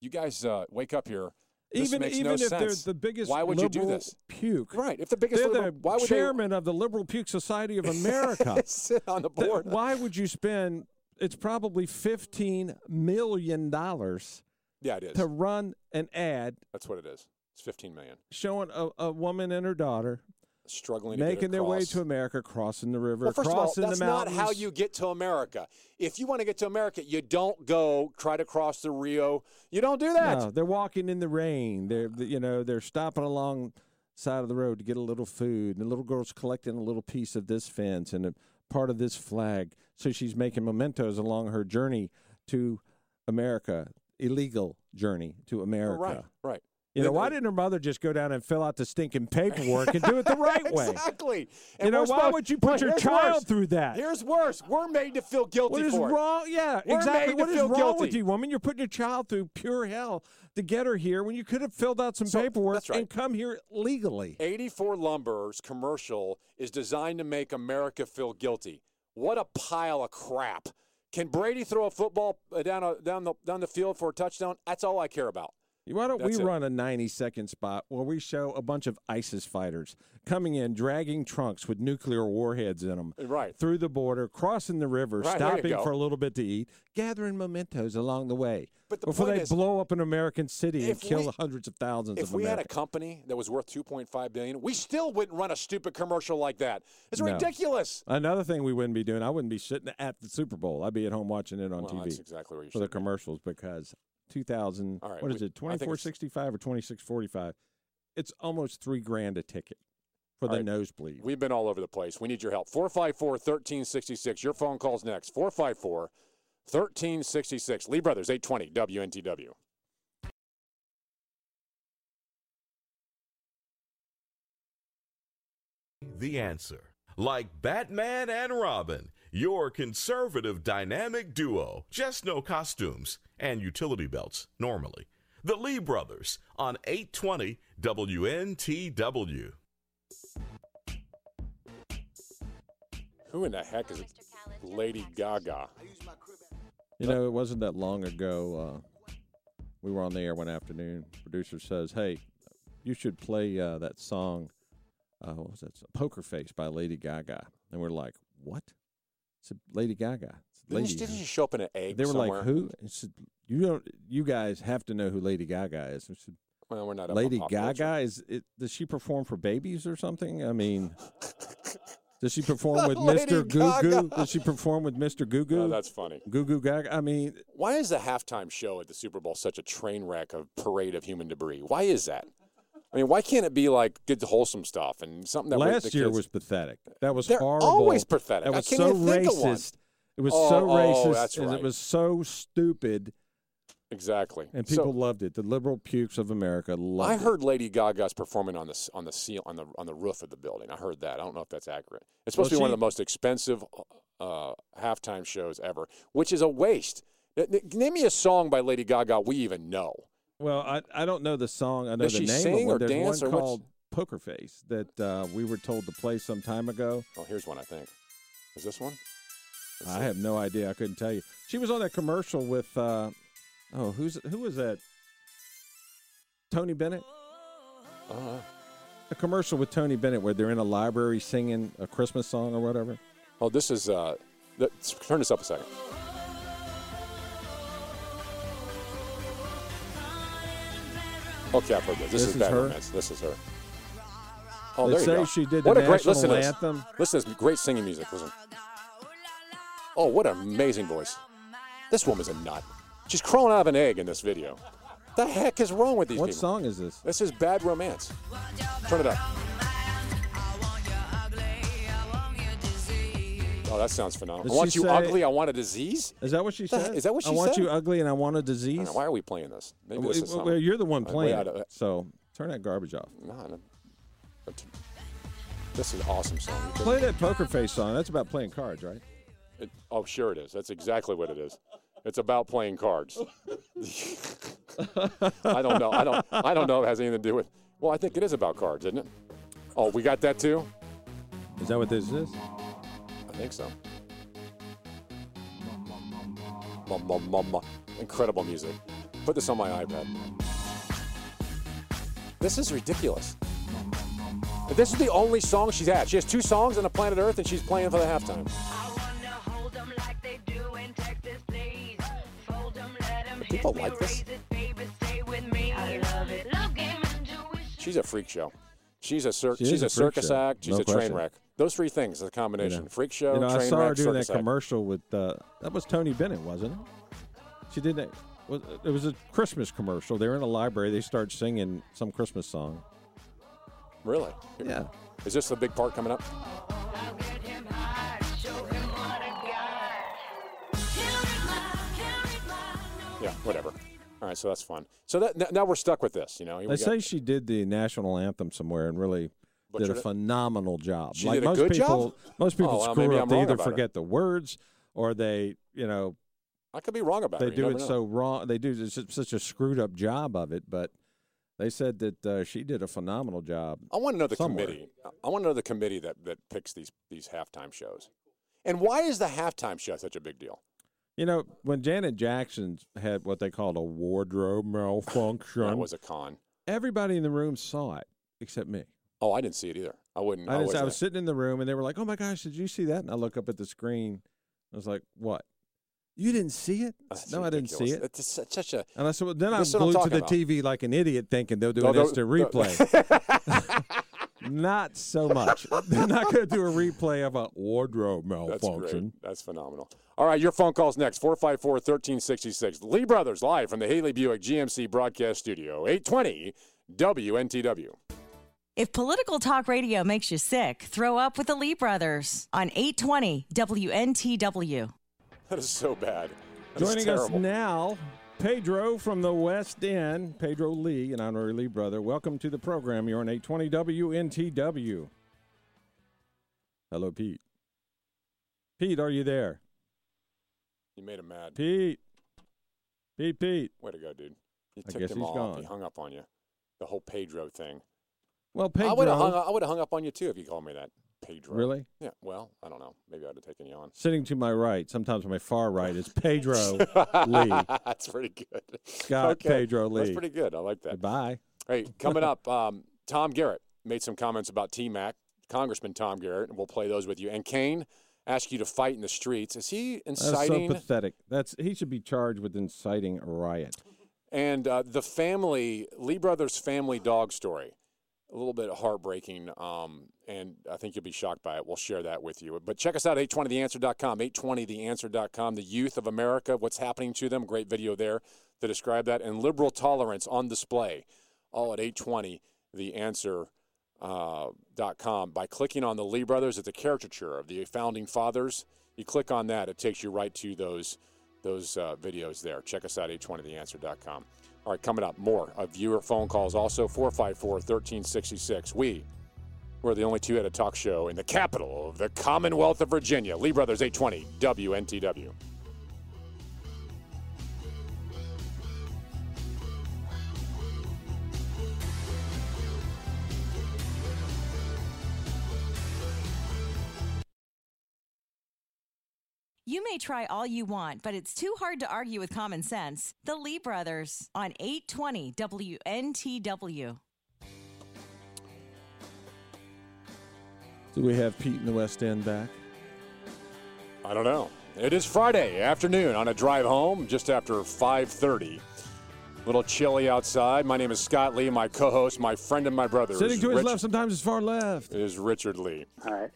You guys uh, wake up here. This even even no if sense. they're the biggest why would you do this? puke. Right. If the biggest They're liberal, the why would chairman of the Liberal Puke Society of America. sit on the Th- board? Why would you spend it's probably fifteen million dollars Yeah, it is. to run an ad That's what it is. It's 15 million. showing a, a woman and her daughter Struggling making their way to America, crossing the river, Well, first of all, crossing that's the not how you get to America. If you want to get to America, you don't go try to cross the Rio. You don't do that. No, they're walking in the rain. They're you know they're stopping along side of the road to get a little food, and the little girl's collecting a little piece of this fence and a part of this flag. So she's making mementos along her journey to America, illegal journey to oh, America. Right, right. You know, why didn't her mother just go down and fill out the stinking paperwork and do it the right way? Exactly. You know, why supposed- would you put your child worse. through that? Here's worse. We're made to feel guilty What is for it. wrong? Yeah, We're exactly. What is wrong guilty. with you, woman? You're putting your child through pure hell to get her here when you could have filled out some So, paperwork right. and come here legally. 84 Lumber's commercial is designed to make America feel guilty. What a pile of crap. Can Brady throw a football uh, down a, down the down the field for a touchdown? That's all I care about. Why don't That's we it. run a 90 second spot where we show a bunch of ISIS fighters coming in, dragging trunks with nuclear warheads in them uh, Right. through the border, crossing the river, Right, stopping for a little bit to eat, gathering mementos along the way But the before they is, blow up an American city and kill we- hundreds of thousands If of If we had a company that was worth 2.5 billion, we still wouldn't run a stupid commercial like that. It's No. ridiculous. Another thing we wouldn't be doing, I wouldn't be sitting at the Super Bowl. I'd be at home watching it on Well, TV. exactly where you for the should be. commercials because 2000 All right, what is we- it I think it's- 2465 or 2645 it's almost three grand a ticket for All the right. nosebleed We've been all over the place. We need your help. 454 1366. Your phone calls next. 454 1366. Lee Brothers, 820 WNTW. The answer. Like Batman and Robin, your conservative dynamic duo. Just no costumes and utility belts, normally. The Lee Brothers on 820 WNTW. Who in the heck is Lady Gaga? you know it wasn't that long ago uh, we were on the air one afternoon producer says hey you should play uh, that song uh, what was that poker face by lady gaga and we're like what it's lady gaga Didn't she, didn't she show up in an egg they were somewhere? like who I said, you don't you guys have to know who lady gaga is I said, Well, we're not Lady Gaga is it? Does she perform for babies or something? I mean, does she perform with Mr. Goo Goo? Does she perform with Mr. Goo Goo? Oh, that's funny. Goo Goo Gaga. I mean, Why is the halftime show at the Super Bowl such a train wreck of parade of human debris? Why is that? I mean, why can't it be like good, wholesome stuff and something that last year kids- was pathetic. That was They're horrible. always pathetic. That was so even think of one. racist. It was Oh, so oh, racist, and right. it was so stupid, exactly. and So- people loved it. The liberal pukes of America loved I it. I heard Lady Gaga's performing on the on the seal on the on the roof of the building. I heard that. I don't know if that's accurate. It's supposed Well, to be one of the most expensive uh, halftime shows ever, which is a waste. Name me a song by Lady Gaga we even know. Well, I I don't know the song. I know Does the she name sing of one. or There's dance one or what's- called Poker Face that uh, we were told to play some time ago. Oh, here's one I think. Is this one? Let's I see. have no idea. I couldn't tell you. She was on that commercial with uh, oh, who's who was that? Tony Bennett. Uh, A commercial with Tony Bennett where they're in a library singing a Christmas song or whatever. oh, this is. Uh, th- turn this up a second. Oh, okay, I've heard this. This, This is, is Bad her? Romance. This is her. Oh, They there you go. she did the what a great listen to this. anthem. Listen to this great singing music. Listen. Oh, what an amazing voice. This woman's a nut. She's crawling out of an egg in this video. What the heck is wrong with these What people? song is this? This is Bad Romance. Turn it up. Oh, that sounds phenomenal. Did I want you say- ugly. I want a disease. Is that what she said? is that what she said? I want you ugly and I want a disease. know, why are we playing this? Maybe this Well, is well, something. you're the one playing out it, of- so turn that garbage off. No. This is an awesome song. Play that Poker Face song. That's about playing cards, right? It, oh, sure it is. That's exactly what it is. It's about playing cards. I don't know. I don't. I don't know. If it has anything to do with. Well, I think it is about cards, isn't it? Oh, we got that too. Is that what this is? I think so. Incredible music. Put this on my iPad. This is ridiculous. This is the only song she's had. She has two songs on the planet Earth, and she's playing for the halftime. People like this. She's a freak show. She's a cir- She she's a a, circus show. act. She's No a train wreck. Those three things, the combination: You know. freak show, You know, I train saw her doing that act. commercial with uh, that was Tony Bennett, wasn't it? She did that. was- It was a Christmas commercial. They were in a library. They started singing some Christmas song. Really? Yeah. Is this the big part coming up? Yeah, whatever. All right, so that's fun. So that n- now we're stuck with this. You know, They say she did the national anthem somewhere and really did a phenomenal job. She like did a most good job? people, most people Oh, well, screw up. I'm They either about it. forget the words or they, you know, I could be wrong about they it. You do it know. so wrong. They do such- such a screwed up job of it. But they said that uh, she did a phenomenal job. I want to know the somewhere. committee. I want to know the committee that, that picks these these halftime shows. And why is the halftime show such a big deal? You know, when Janet Jackson had what they called a wardrobe malfunction, That was a con. everybody in the room saw it except me. Oh, I didn't see it either. I wouldn't. I, I wasn't- was sitting in the room and they were like, "Oh my gosh, did you see that?" And I look up at the screen. I was like, "What? You didn't see it? That's no, I didn't see it." It's such- a. And I said, well, then I'm glued to the about. TV like an idiot, thinking they'll do No, an instant replay. Not so much. They're not going to do a replay of a wardrobe That's malfunction. great. That's phenomenal. All right, your phone calls next 454 1366. Lee Brothers live from the Haley Buick GMC broadcast studio, 820 WNTW. If political talk radio makes you sick, throw up with the Lee Brothers on 820 WNTW. That is so bad. That is Joining us now, Pedro from the West End, Pedro Lee, an honorary Lee brother. Welcome to the program. You're on 820 WNTW. Hello, Pete. Pete, are you there? You made him mad. Pete. Pete, Pete. Way to go, dude. You I guess him he's gone. He hung up on you. The whole Pedro thing. Well, I would have hung, Pedro, I would have hung up on you too if you called me that. Pedro. Really? Yeah. Well, I don't know. Maybe I'd have taken you on. sitting to my right, sometimes my far right, is Pedro Lee. That's pretty good. Scott Okay. Pedro Lee. That's pretty good. I like that. Bye. Hey, coming up, um, Tom Garrett made some comments about T Mac, Congressman Tom Garrett, and we'll play those with you. And Kaine asked you to fight in the streets. Is he inciting? That's so pathetic. That's he should be charged with inciting a riot. and uh, the family, Lee Brothers family dog story, a little bit heartbreaking. Um, and I think you'll be shocked by it. We'll share that with you. But check us out, 820theanswer.com, 820theanswer.com, the youth of America, what's happening to them. Great video there to describe that. And liberal tolerance on display, all at 820theanswer.com. Uh. By clicking on the Lee Brothers, it's a caricature of the founding fathers. You click on that, it takes you right to those those uh, videos there. Check us out, 820theanswer.com. All right, coming up, more of viewer phone calls. Also, 454 1366. We, we're the only two at a talk show in the capital of the Commonwealth of Virginia. Lee Brothers, 820 WNTW. You may try all you want, but it's too hard to argue with common sense. The Lee Brothers on 820 WNTW. Do we have Pete in the West End back? I don't know. It is Friday afternoon on a drive home just after 5:30. little chilly outside. My name is Scott Lee. My co-host, my friend, and my brother Sitting is to his Rich- left, sometimes his far left. is Richard Lee. All right.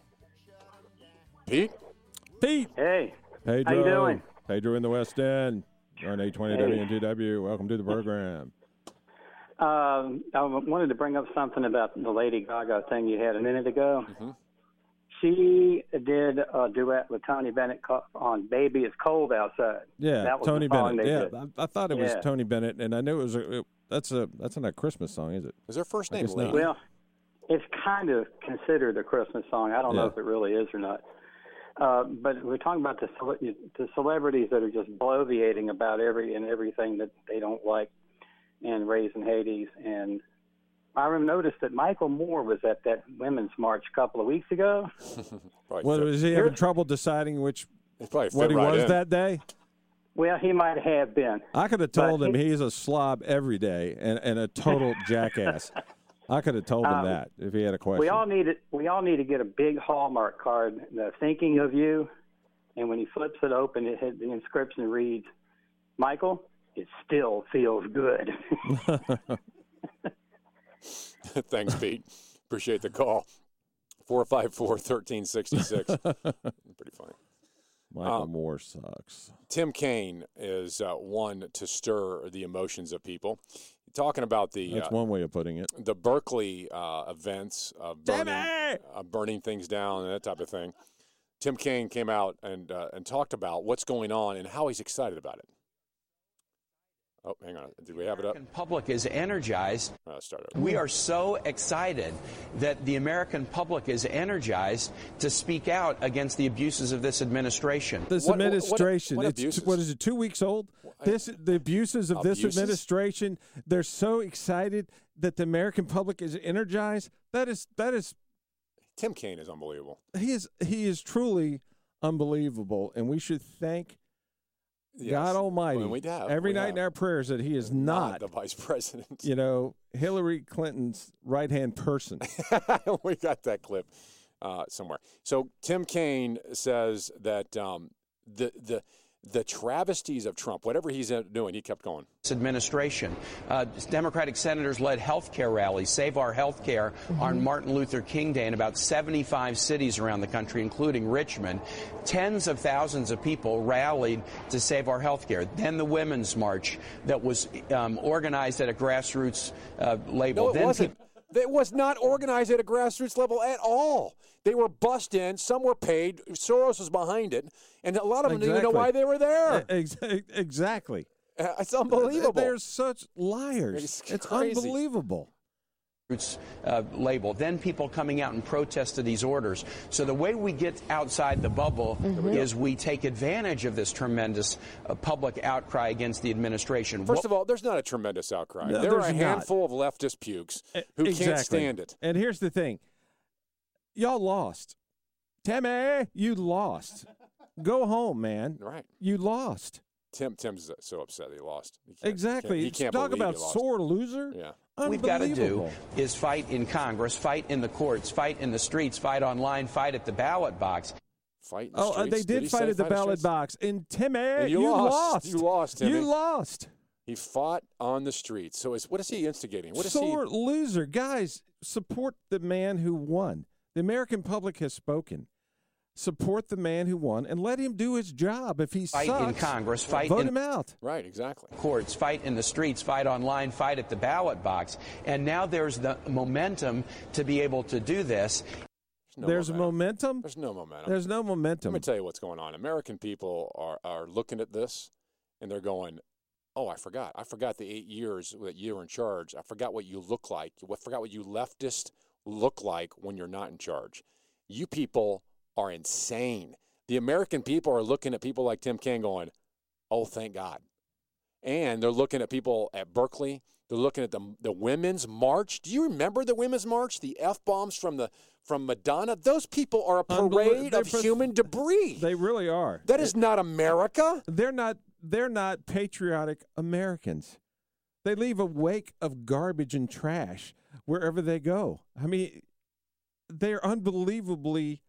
Pete. Pete. Hey. Pedro. How you doing? Pedro in the West End. You're on 820 Hey. WNTW. Welcome to the program. Um, I wanted to bring up something about the Lady Gaga thing you had a minute ago. Mm-hmm. She did a duet with Tony Bennett on "Baby It's Cold Outside." Yeah, that was Tony Bennett. Yeah. I, I thought it was Yeah. Tony Bennett, and I knew it was. A, it, that's a that's not a Christmas song, is it? Is her first name guess Well, it's kind of considered a Christmas song. I don't know if it really is or not. Uh, but we're talking about the cele- the celebrities that are just bloviating about every and everything that they don't like, and raising Hades. And I noticed that Michael Moore was at that women's march a couple of weeks ago. right. Well, was he having trouble deciding which what he right was in. that day? Well, he might have been. I could have told him he- he's a slob every day and, and a total jackass. I could have told him Um, that if he had a question. We all need it. We all need to get a big Hallmark card. The thinking of you, and when he flips it open, it the inscription reads, "Michael, it still feels good. Thanks, Pete. Appreciate the call. 454 1366. Pretty funny. Michael Um, Moore sucks. Tim Kaine is uh, one to stir the emotions of people. Talking about the That's uh, one way of putting it. the Berkeley uh, events of burning, uh, burning things down and that type of thing. Tim Kaine came out and uh, and talked about what's going on and how he's excited about it. Oh, hang on. Did we have it up? American public is energized. Uh, start over. We are so excited that the American public is energized to speak out against the abuses of this administration. This What- what- administration, what it's abuses? what is it? Two weeks old. This the abuses of this administration. They're so excited that the American public is energized. That is that is Tim Kaine is unbelievable. he is he is truly unbelievable, and we should thank Yes. God Almighty Well, we have. every We night have. in our prayers that he is not, the vice president. you know, Hillary Clinton's right hand person. we got that clip uh, somewhere. So Tim Kaine says that um, the the the travesties of Trump, whatever he's uh, doing, he kept going. This administration. Uh, Democratic senators led health care rallies, Save Our Health Care, on Martin Luther King Day in about 75 cities around the country, including Richmond. Tens of thousands of people rallied to save our health care. Then the Women's March that was um, organized at a grassroots uh, label. No, it then wasn't. It was not organized at a grassroots level at all. They were bussed in. Some were paid. Soros was behind it, and a lot of them didn't even know why they were there. Exactly. Uh, It's unbelievable. They're such liars. It's It's, unbelievable. Roots uh, label, then people coming out and protest to these orders. So the way we get outside the bubble is we take advantage of this tremendous uh, public outcry against the administration. First of all, there's not a tremendous outcry. No, there are a there's not. handful of leftist pukes who Exactly. can't stand it. And here's the thing y'all lost. Timmy, you lost. Go home, man. Right. You lost. Tim Tim's so upset he lost. He can't- Exactly. He can't Talk believe about he lost. sore loser. Yeah. we've got to do is fight in Congress, fight in the courts, fight in the streets, fight online, fight at the ballot box. Fight. in the Oh, uh, they streets? did fight at the fight ballot streets? box. And Timmy, And you you lost. lost. You lost, Timmy. You lost. He fought on the streets. So is, what is he instigating? What is he Sore loser. Guys, support the man who won. The American public has spoken. Support the man who won and let him do his job. If he Fight sucks, in Congress, fight vote in him out. Right. Exactly. courts, fight in the streets, fight online, fight at the ballot box. And now there's the momentum to be able to do this. No There's momentum. momentum. There's no momentum. There's no momentum. Let me tell you what's going on. American people are, are looking at this and they're going, Oh, I forgot. I forgot the eight years that you were in charge. I forgot what you look like. I forgot what you leftists look like when you're not in charge. You people are insane. The American people are looking at people like Tim Kaine going, Oh, thank God. And they're looking at people at Berkeley. They're looking at the, the women's march. Do you remember the women's march? The F bombs from the from Madonna? Those people are a parade of path- human debris. They really are. That is not America. They're not. They're not patriotic Americans. They leave a wake of garbage and trash wherever they go. I mean, they're unbelievably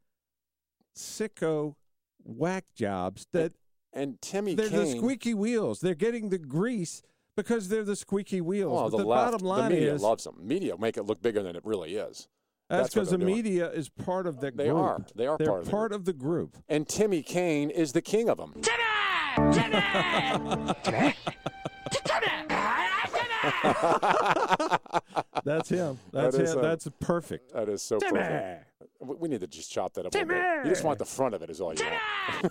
sicko whack jobs that And Timmy they're the squeaky wheels. They're getting the grease because they're the squeaky wheels. well, the, the, left, bottom line the media is loves them. Media make it look bigger than it really is. that's because the doing. media is part of the They group. are. They are They're part of the part of the group. And Timmy Kaine is the king of them. That's him. That That's is, him. uh, That's perfect. That is so Timmy! perfect. We we need to just chop that up a bit. You just want the front of it, is all you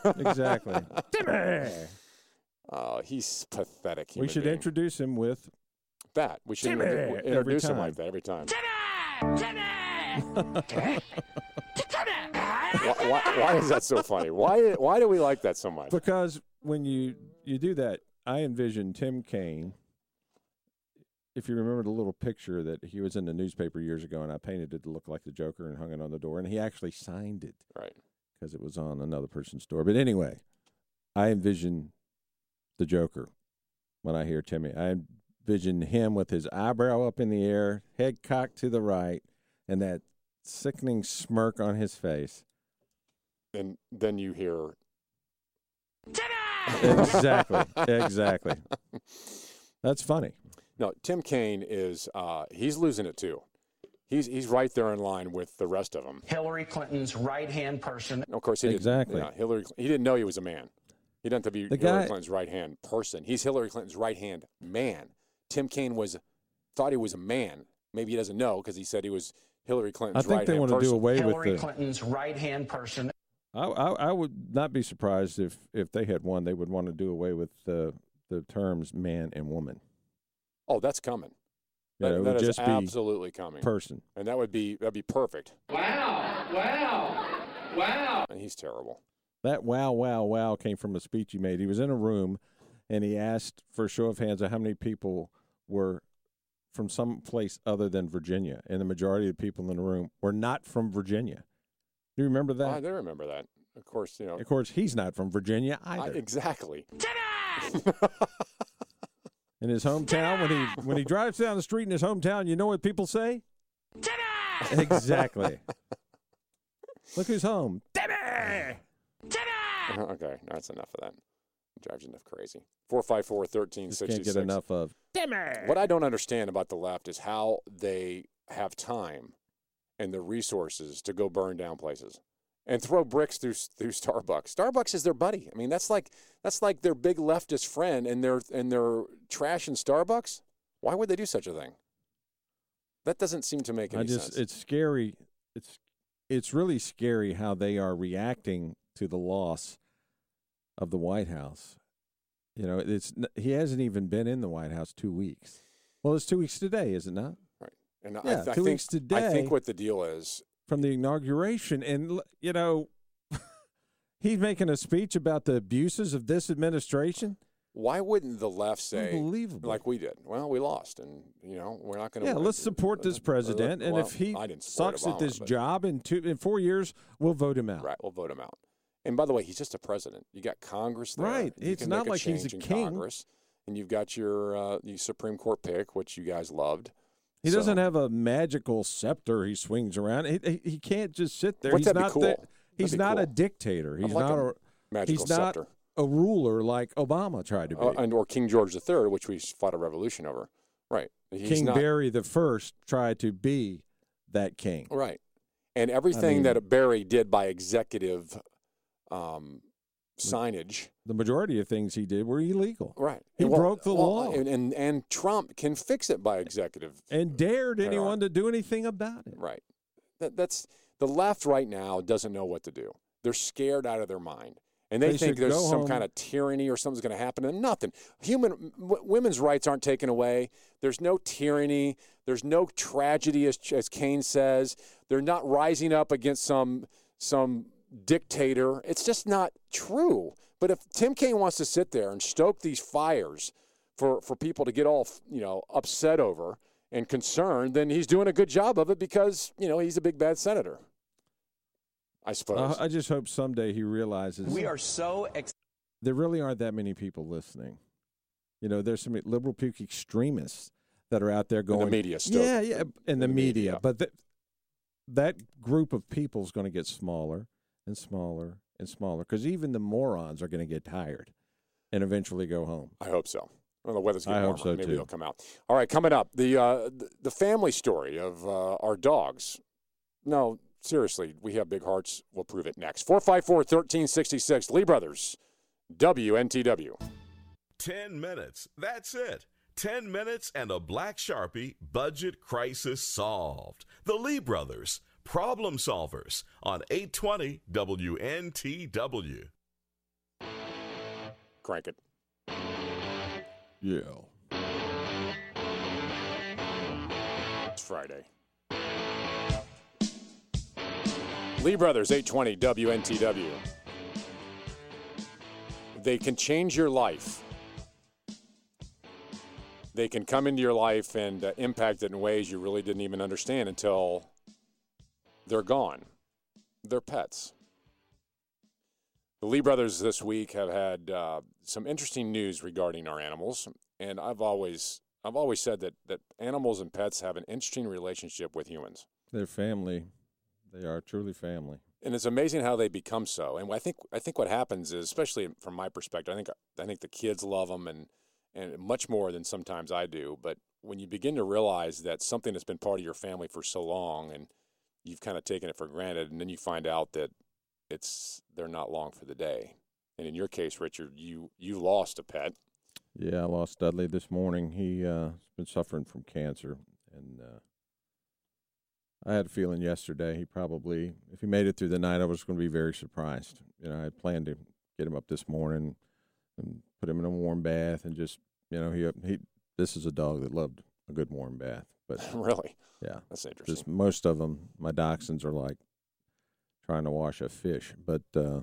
want. Exactly. Timmy! Oh, he's pathetic. We should being. introduce him with that. We should Timmy! introduce him like that every time. why, why, why is that so funny? Why why do we like that so much? because when you you do that, I envision Tim Kaine. If you remember the little picture that he was in the newspaper years ago, and I painted it to look like the Joker and hung it on the door, and he actually signed it Right. because it was on another person's door. But anyway, I envision the Joker when I hear Timmy. I envision him with his eyebrow up in the air, head cocked to the right, and that sickening smirk on his face. And then you hear Timmy. exactly. Exactly. That's funny. No, Tim Kaine is uh, he's losing it too. He's he's right there in line with the rest of them. Hillary Clinton's right hand person. Of course, he Exactly. Didn't, yeah, Hillary. He didn't know he was a man. He didn't have to be The Hillary guy- Clinton's right hand person. He's Hillary Clinton's right hand man. Tim Kaine was thought he was a man. Maybe he doesn't know because he said he was Hillary Clinton's. I Clinton's think right they hand want to person. do away with Hillary the. Clinton's right hand person. I, I, I would not be surprised if if they had one. They would want to do away with the the terms man and woman. Oh, that's coming. You That, know, it that would just be absolutely coming. person. and that would be that'd be perfect. Wow, wow, wow. And he's terrible. That wow, wow, wow came from a speech he made. He was in a room and he asked for a show of hands of how many people were from some place other than Virginia. And the majority of the people in the room were not from Virginia. Do you remember that? I do remember that. Of course, you know. of course, he's not from Virginia I- either. exactly. in his hometown, when he when he drives down the street in his hometown, you know what people say? Exactly. Look who's home. Uh-huh, okay, that's enough of that. It drives you enough crazy. Four five four thirteen Just sixty can't get enough of. What I don't understand about the left is how they have time and the resources to go burn down places and throw bricks through through Starbucks. Starbucks is their buddy. I mean, that's like that's like their big leftist friend, and they're and they're trashing Starbucks. Why would they do such a thing? That doesn't seem to make any I just sense. it's scary. It's it's really scary how they are reacting to the loss of the White House. You know, it's he hasn't even been in the White House two weeks. Well, it's two weeks today, is it not? Right. And I, Yeah, I two think weeks today. I think what the deal is. From the inauguration, and you know, he's making a speech about the abuses of this administration. Why wouldn't the left say, Unbelievable. like we did? Well, we lost, and you know we're not going to. Yeah, let's support this president, and well, if he sucks at this but- job in two in four years, we'll vote him out. Right, we'll vote him out. And by the way, he's just a president. You got Congress there. Right. You It's not like he's a in king. Congress, and you've got your uh, your Supreme Court pick, which you guys loved. He So- doesn't have a magical scepter he swings around. He, he, he can't just sit there. Wouldn't he's not cool? the- he's not a dictator. He's like not a magical he's not a ruler like Obama tried to be. Uh, and or King George III, which we fought a revolution over. Right. He's king not, Barry the First tried to be that king. Right. And everything mean- that Barry did by executive um, signage. The majority of things he did were illegal. Right. He well- broke the well, law And, and and Trump can fix it by executive. and dared anyone to do anything about it. Right. That, that's the left right now doesn't know what to do. They're scared out of their mind. And they, They think there's some home. kind of tyranny or something's going to happen and nothing. Human w- women's rights aren't taken away. There's no tyranny. There's no tragedy as as Kaine says. They're not rising up against some some dictator. It's just not true. But if Tim Kaine wants to sit there and stoke these fires for for people to get all, you know, upset over and concerned, then he's doing a good job of it because, you know, he's a big bad senator. I suppose. I, I just hope someday he realizes We are so ex- there really aren't that many people listening. You know, there's some liberal puke extremists that are out there the going. media still- Yeah, yeah, in the, the media. media. But that that group of people is going to get smaller and smaller and smaller because even the morons are going to get tired and eventually go home. I hope so. Well, the weather's getting I warmer. hope so, Maybe too. they'll come out. All right, coming up, the uh, the, the family story of uh, our dogs. No, seriously, we have big hearts. We'll prove it next. 454 1366, Lee Brothers, WNTW. 10 minutes. That's it. 10 minutes and a black Sharpie budget crisis solved. The Lee Brothers, problem solvers on 820 WNTW. Crank it. Yeah. It's Friday. Lee Brothers, 820 WNTW. They can change your life. They can come into your life and uh, impact it in ways you really didn't even understand until they're gone. They're pets. The Lee brothers this week have had uh, some interesting news regarding our animals, and I've always I've always said that that animals and pets have an interesting relationship with humans. They're family. They are truly family. and it's amazing how they become so. And I think I think what happens is, especially from my perspective, I think I think the kids love them and and much more than sometimes I do. But when you begin to realize that something that's been part of your family for so long and you've kind of taken it for granted, and then you find out that it's they're not long for the day. And in your case, Richard, you you lost a pet. Yeah, I lost Dudley this morning. He uh, has been suffering from cancer, and uh, I had a feeling yesterday he probably, if he made it through the night, I was going to be very surprised. You know, I had planned to get him up this morning and put him in a warm bath, and just you know, he he. This is a dog that loved a good warm bath, but really, yeah, that's interesting. Just most of them, my dachshunds are like trying to wash a fish, but uh,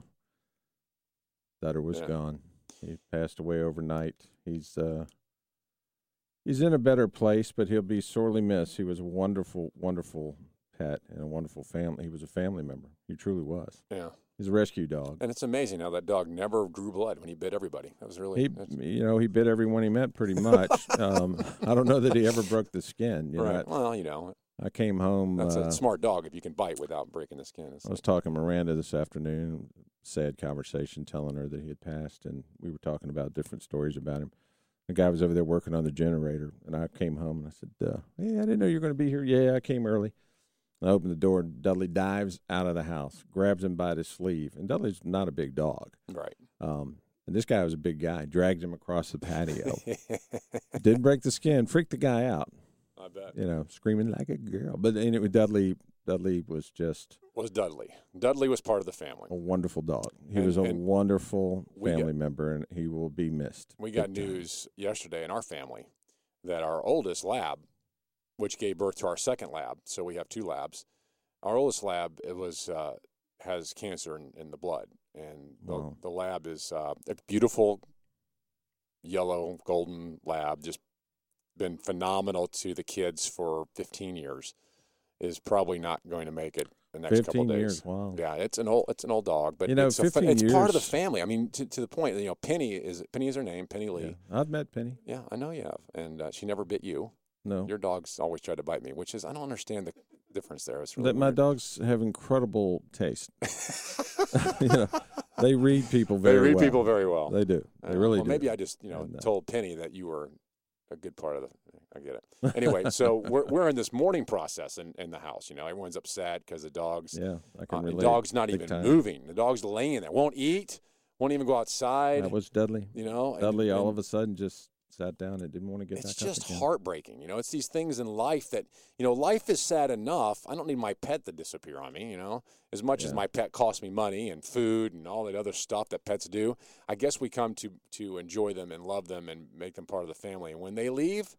Dutter was Yeah. gone. He passed away overnight. He's uh, he's in a better place, but he'll be sorely missed. He was a wonderful, wonderful pet and a wonderful family. He was a family member. He truly was. Yeah. He's a rescue dog. And it's amazing how that dog never drew blood when he bit everybody. That was really He, you know, he bit everyone he met pretty much. um, I don't know that he ever broke the skin. You know, right. I- well, you know, I came home. that's uh, a smart dog if you can bite without breaking the skin. It's I was talking to Miranda this afternoon. Sad conversation, telling her that he had passed, and we were talking about different stories about him. The guy was over there working on the generator, and I came home and I said, uh, "Hey, I didn't know you were going to be here." Yeah, I came early. I opened the door, and Dudley dives out of the house, grabs him by the sleeve, and Dudley's not a big dog, right? Um, and this guy was a big guy. Dragged him across the patio. Didn't break the skin. Freaked the guy out. I bet. You know, screaming like a girl. But anyway, Dudley, Dudley was just was Dudley. Dudley was part of the family. a wonderful dog. He And- was a wonderful got- family member, and he will be missed. We got big time. news yesterday in our family that our oldest lab, which gave birth to our second lab, so we have two labs. Our oldest lab it was uh, has cancer in, in the blood, and the, Wow. the lab is uh, a beautiful yellow golden lab, just been phenomenal to the kids for 15 years. Is probably not going to make it the next couple 15 days. years, wow. Yeah, it's an old it's an old dog, but You know, it's, a, 15 it's part of the family. I mean, to, to the point you know, Penny is Penny is her name, Penny Lee. I've met Penny. Yeah, I know you have, and uh, she never bit you. No. your dogs always try to bite me, which is I don't understand the difference there. It's really That my weird. dogs have incredible taste. you know, they read people very. Well. They read well. people very well. They do. They Uh, really well, do. Maybe I just you know And, uh, told Penny that you were a good part of the. I get it. Anyway, so we're we're in this mourning process in, in the house. You know, everyone's upset because the dogs. Yeah, I can uh, the dog's not even time. moving. The dog's laying there, won't eat, won't even go outside. That was Dudley. You know, and- Dudley all and- of a sudden just sat down and didn't want to get that. it's just heartbreaking. You know, it's these things in life that, you know, life is sad enough. I don't need my pet to disappear on me, you know, as much as my pet costs me money and food and all that other stuff that pets do. I guess we come to, to enjoy them and love them and make them part of the family. And when they leave,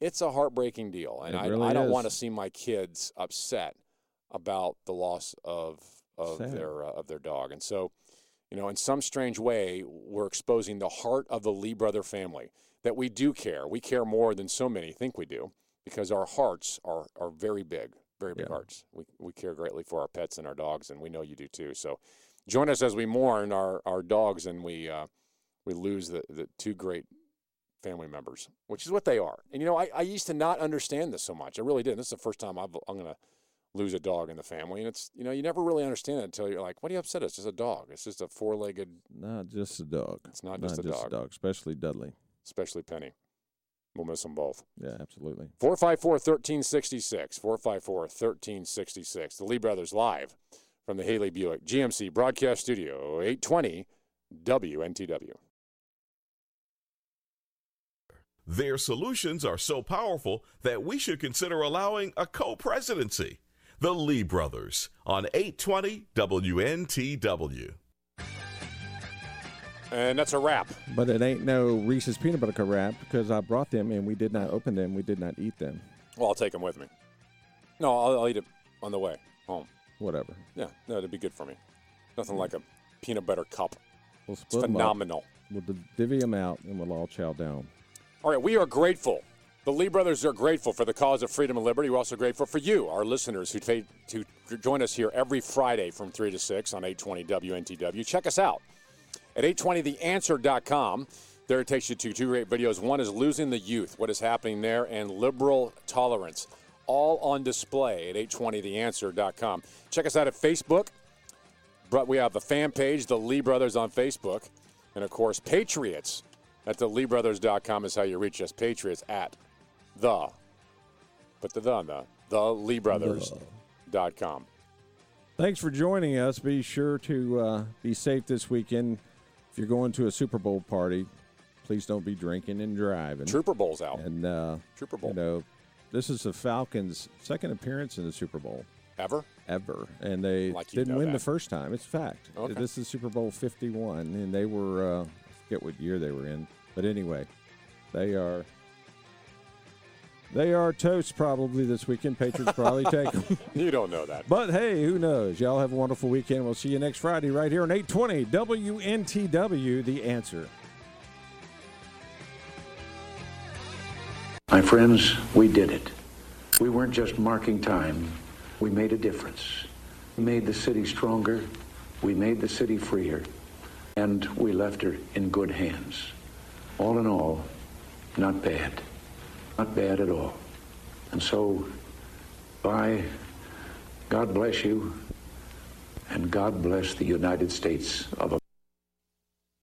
it's a heartbreaking deal. And It I, I don't is. want to see my kids upset about the loss of, of Sad. their, uh, of their dog. And so, you know, in some strange way, we're exposing the heart of the Lee brother family that we do care. We care more than so many think we do because our hearts are, are very big, very big Yeah. hearts. We, we care greatly for our pets and our dogs, and we know you do too. So join us as we mourn our, our dogs and we, uh, we lose the, the two great family members, which is what they are. And, you know, I, I used to not understand this so much. I really didn't. This is the first time I've, I'm going to lose a dog in the family. And it's, you know, you never really understand it until you're like, what are you upset? It's just a dog. It's just a four legged, Not just a dog. It's not just a dog. especially Dudley. Especially Penny. We'll miss them both. Yeah, absolutely. 454 1366. 454 1366. The Lee Brothers live from the Haley Buick GMC broadcast studio, 820 WNTW. Their solutions are so powerful that we should consider allowing a co presidency. The Lee Brothers on 820 WNTW. And that's a wrap. But it ain't no Reese's peanut butter cup wrap because I brought them and we did not open them. We did not eat them. Well, I'll take them with me. No, I'll, I'll eat it on the way home. Whatever. Yeah, no, it'd be good for me. Nothing like a peanut butter cup. We'll It's split 'em up. phenomenal. We'll div- divvy them out and we'll all chow down. All right, we are grateful. The Lee brothers are grateful for the cause of freedom and liberty. We're also grateful for you, our listeners, who ta- to join us here every Friday from 3 to 6 on 820 WNTW. Check us out at 820theanswer.com. There it takes you to two great videos. One is Losing the Youth, what is happening there, and Liberal Tolerance, all on display at 820theanswer.com. Check us out at Facebook But we have the fan page, the Lee Brothers on Facebook, and of course, Patriots at the LeeBrothers.com is how you reach us. Patriots at the, put the the on the, the LeeBrothers.com. Thanks for joining us. Be sure to uh, be safe this weekend. If you're going to a Super Bowl party, please don't be drinking and driving. Trooper Bowl's out. And uh, Trooper Bowl. You know, this is the Falcons' second appearance in the Super Bowl Ever? ever, and they Like didn't win that. the first time. It's a fact. Okay. This is Super Bowl 51, and they were uh, I forget what year they were in, but anyway, they are. They are toast probably this weekend. Patriots probably take them. You don't know that. But hey, who knows? Y'all have a wonderful weekend. We'll see you next Friday right here on 820 WNTW, The Answer. My friends, we did it. We weren't just marking time. We made a difference. We made the city stronger. We made the city freer. And we left her in good hands. All in all, not bad. Not bad at all. And so, bye. God bless you. And God bless the United States of America.